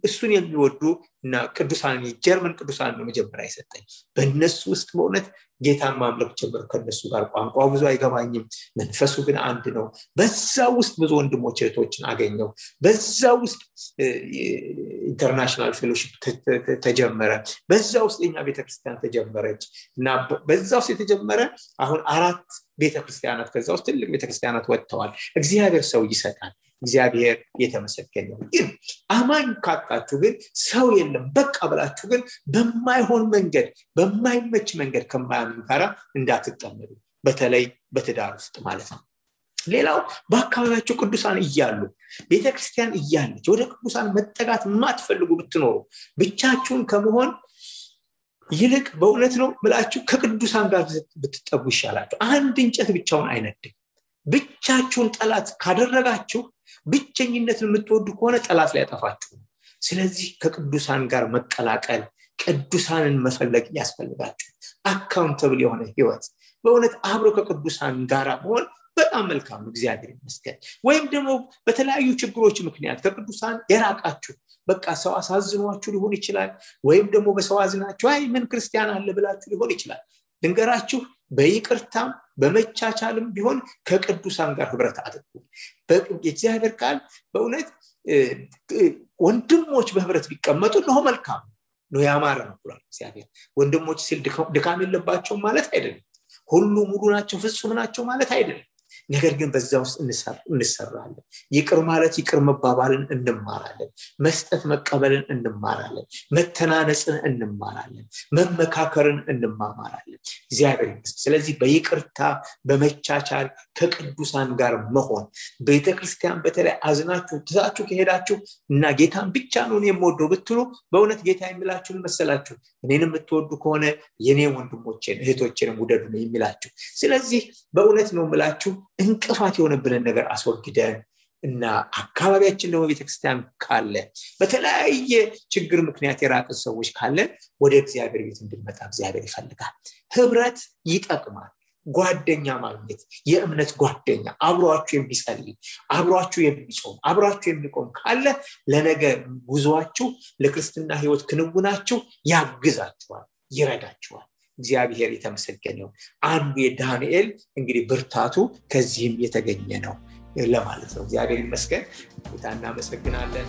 እሱን የሚወዱ እና ቅዱሳን የጀርመን ቅዱሳን ነው መጀመሪያ የሰጠኝ። በእነሱ ውስጥ በእውነት ጌታን ማምለክ ጀምር ከነሱ ጋር። ቋንቋ ብዙ አይገባኝም መንፈሱ ግን አንድ ነው። በዛ ውስጥ ብዙ ወንድሞች እህቶችን አገኘው። በዛ ውስጥ international fellowship ተጀመረ። በዛ ውስጥ የኛ ቤተክርስቲያን ተጀመረች እና በዛ ውስጥ የተጀመረ አሁን አራት ቤተክርስቲያናት ከዛ ውስጥ ትልቅ ቤተክርስቲያናት ወጥተዋል። እግዚአብሔር ሰው ይሰጣል እግዚአብሔር የተመሰገነ ግን አማኝ ካጣችሁ ግን ሰው የለም። በቃ ብላችሁ ግን በማይሆን መንገድ በማይመች መንገድ ከማያምን ጋራ እንዳትጠመዱ። በተለይ በትዳር ውስጥ ማለት ነው። ሌላው በአካባቢያቸው ቅዱሳን እያሉ ቤተክርስቲያን እያለች ወደ ቅዱሳን መጠጋት የማትፈልጉ ብትኖሩ ብቻችሁን ከመሆን ይልቅ በእውነት ነው ብላችሁ ከቅዱሳን ጋር ብትጠጉ ይሻላችሁ። አንድ እንጨት ብቻውን አይነድም። ብቻችሁን ጠላት ካደረጋችሁ ብቸኝነትን የምትወዱ ከሆነ ጠላት ሊያጠፋችሁ ነው ስለዚህ ከቅዱሳን ጋር መቀላቀል ቅዱሳንን መፈለግ ያስፈልጋችሁ accountable የሆነ ህይወት። በእውነት አብሮ ከቅዱሳን ጋር መሆን በጣም መልካም እግዚአብሔር ይመስገን። ወይም ደግሞ በተለያዩ ችግሮች ምክንያት ከቅዱሳን የራቃችሁ በቃ ሰው አሳዝኗችሁ ሊሆን ይችላል። ወይም ደግሞ በሰው አዝናችሁ አይ ምን ክርስቲያን አለ ብላችሁ ሊሆን ይችላል። ልንገራችሁ በይቅርታም በመቻቻልም ቢሆን ከቅዱሳን ጋር ህብረት አድርጉ። የእግዚአብሔር ቃል በእውነት ወንድሞች በህብረት ቢቀመጡ እነሆ መልካም ነው። ያማረ ነው ብሏል እግዚአብሔር። ወንድሞች ሲል ድካም የለባቸውም ማለት አይደለም። ሁሉ ሙሉ ናቸው ፍጹም ናቸው ማለት አይደለም ነገር ግን በዛ ውስጥ እንሰራለን። ይቅር ማለት ይቅር መባባልን እንማራለን። መስጠት መቀበልን እንማራለን። መተናነፅን እንማራለን። መመካከርን እንማማራለን። እግዚአብሔር ስለዚህ በይቅርታ በመቻቻል ከቅዱሳን ጋር መሆን። ቤተክርስቲያን በተለይ አዝናችሁ ትዛችሁ ከሄዳችሁ እና ጌታን ብቻ ነው የምወደው ብትሉ በእውነት ጌታ የሚላችሁን መሰላችሁ እኔን የምትወዱ ከሆነ የኔ ወንድሞችን እህቶችንም ውደዱ ነው የሚላችሁ። ስለዚህ በእውነት ነው ምላችሁ እንቅፋት የሆነብንን ነገር አስወግደን እና አካባቢያችን ደግሞ ቤተክርስቲያን ካለ በተለያየ ችግር ምክንያት የራቅን ሰዎች ካለን ወደ እግዚአብሔር ቤት እንድንመጣ እግዚአብሔር ይፈልጋል። ህብረት ይጠቅማል ጓደኛ ማግኘት የእምነት ጓደኛ አብሯችሁ የሚጸልይ አብሯችሁ የሚጾም አብሯችሁ የሚቆም ካለ ለነገ ጉዞዋችሁ ለክርስትና ህይወት ክንውናችሁ ያግዛችኋል ይረዳችኋል። እግዚአብሔር የተመሰገነው አንዱ የዳንኤል እንግዲህ ብርታቱ ከዚህም የተገኘ ነው ለማለት ነው። እግዚአብሔር ይመስገን። ጌታ እናመሰግናለን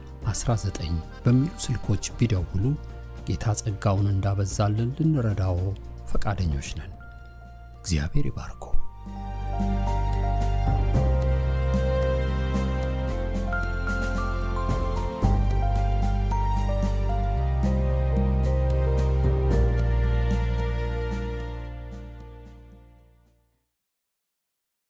19 በሚሉ ስልኮች ቢደውሉ ጌታ ጸጋውን እንዳበዛልን ልንረዳው ፈቃደኞች ነን። እግዚአብሔር ይባርኮ።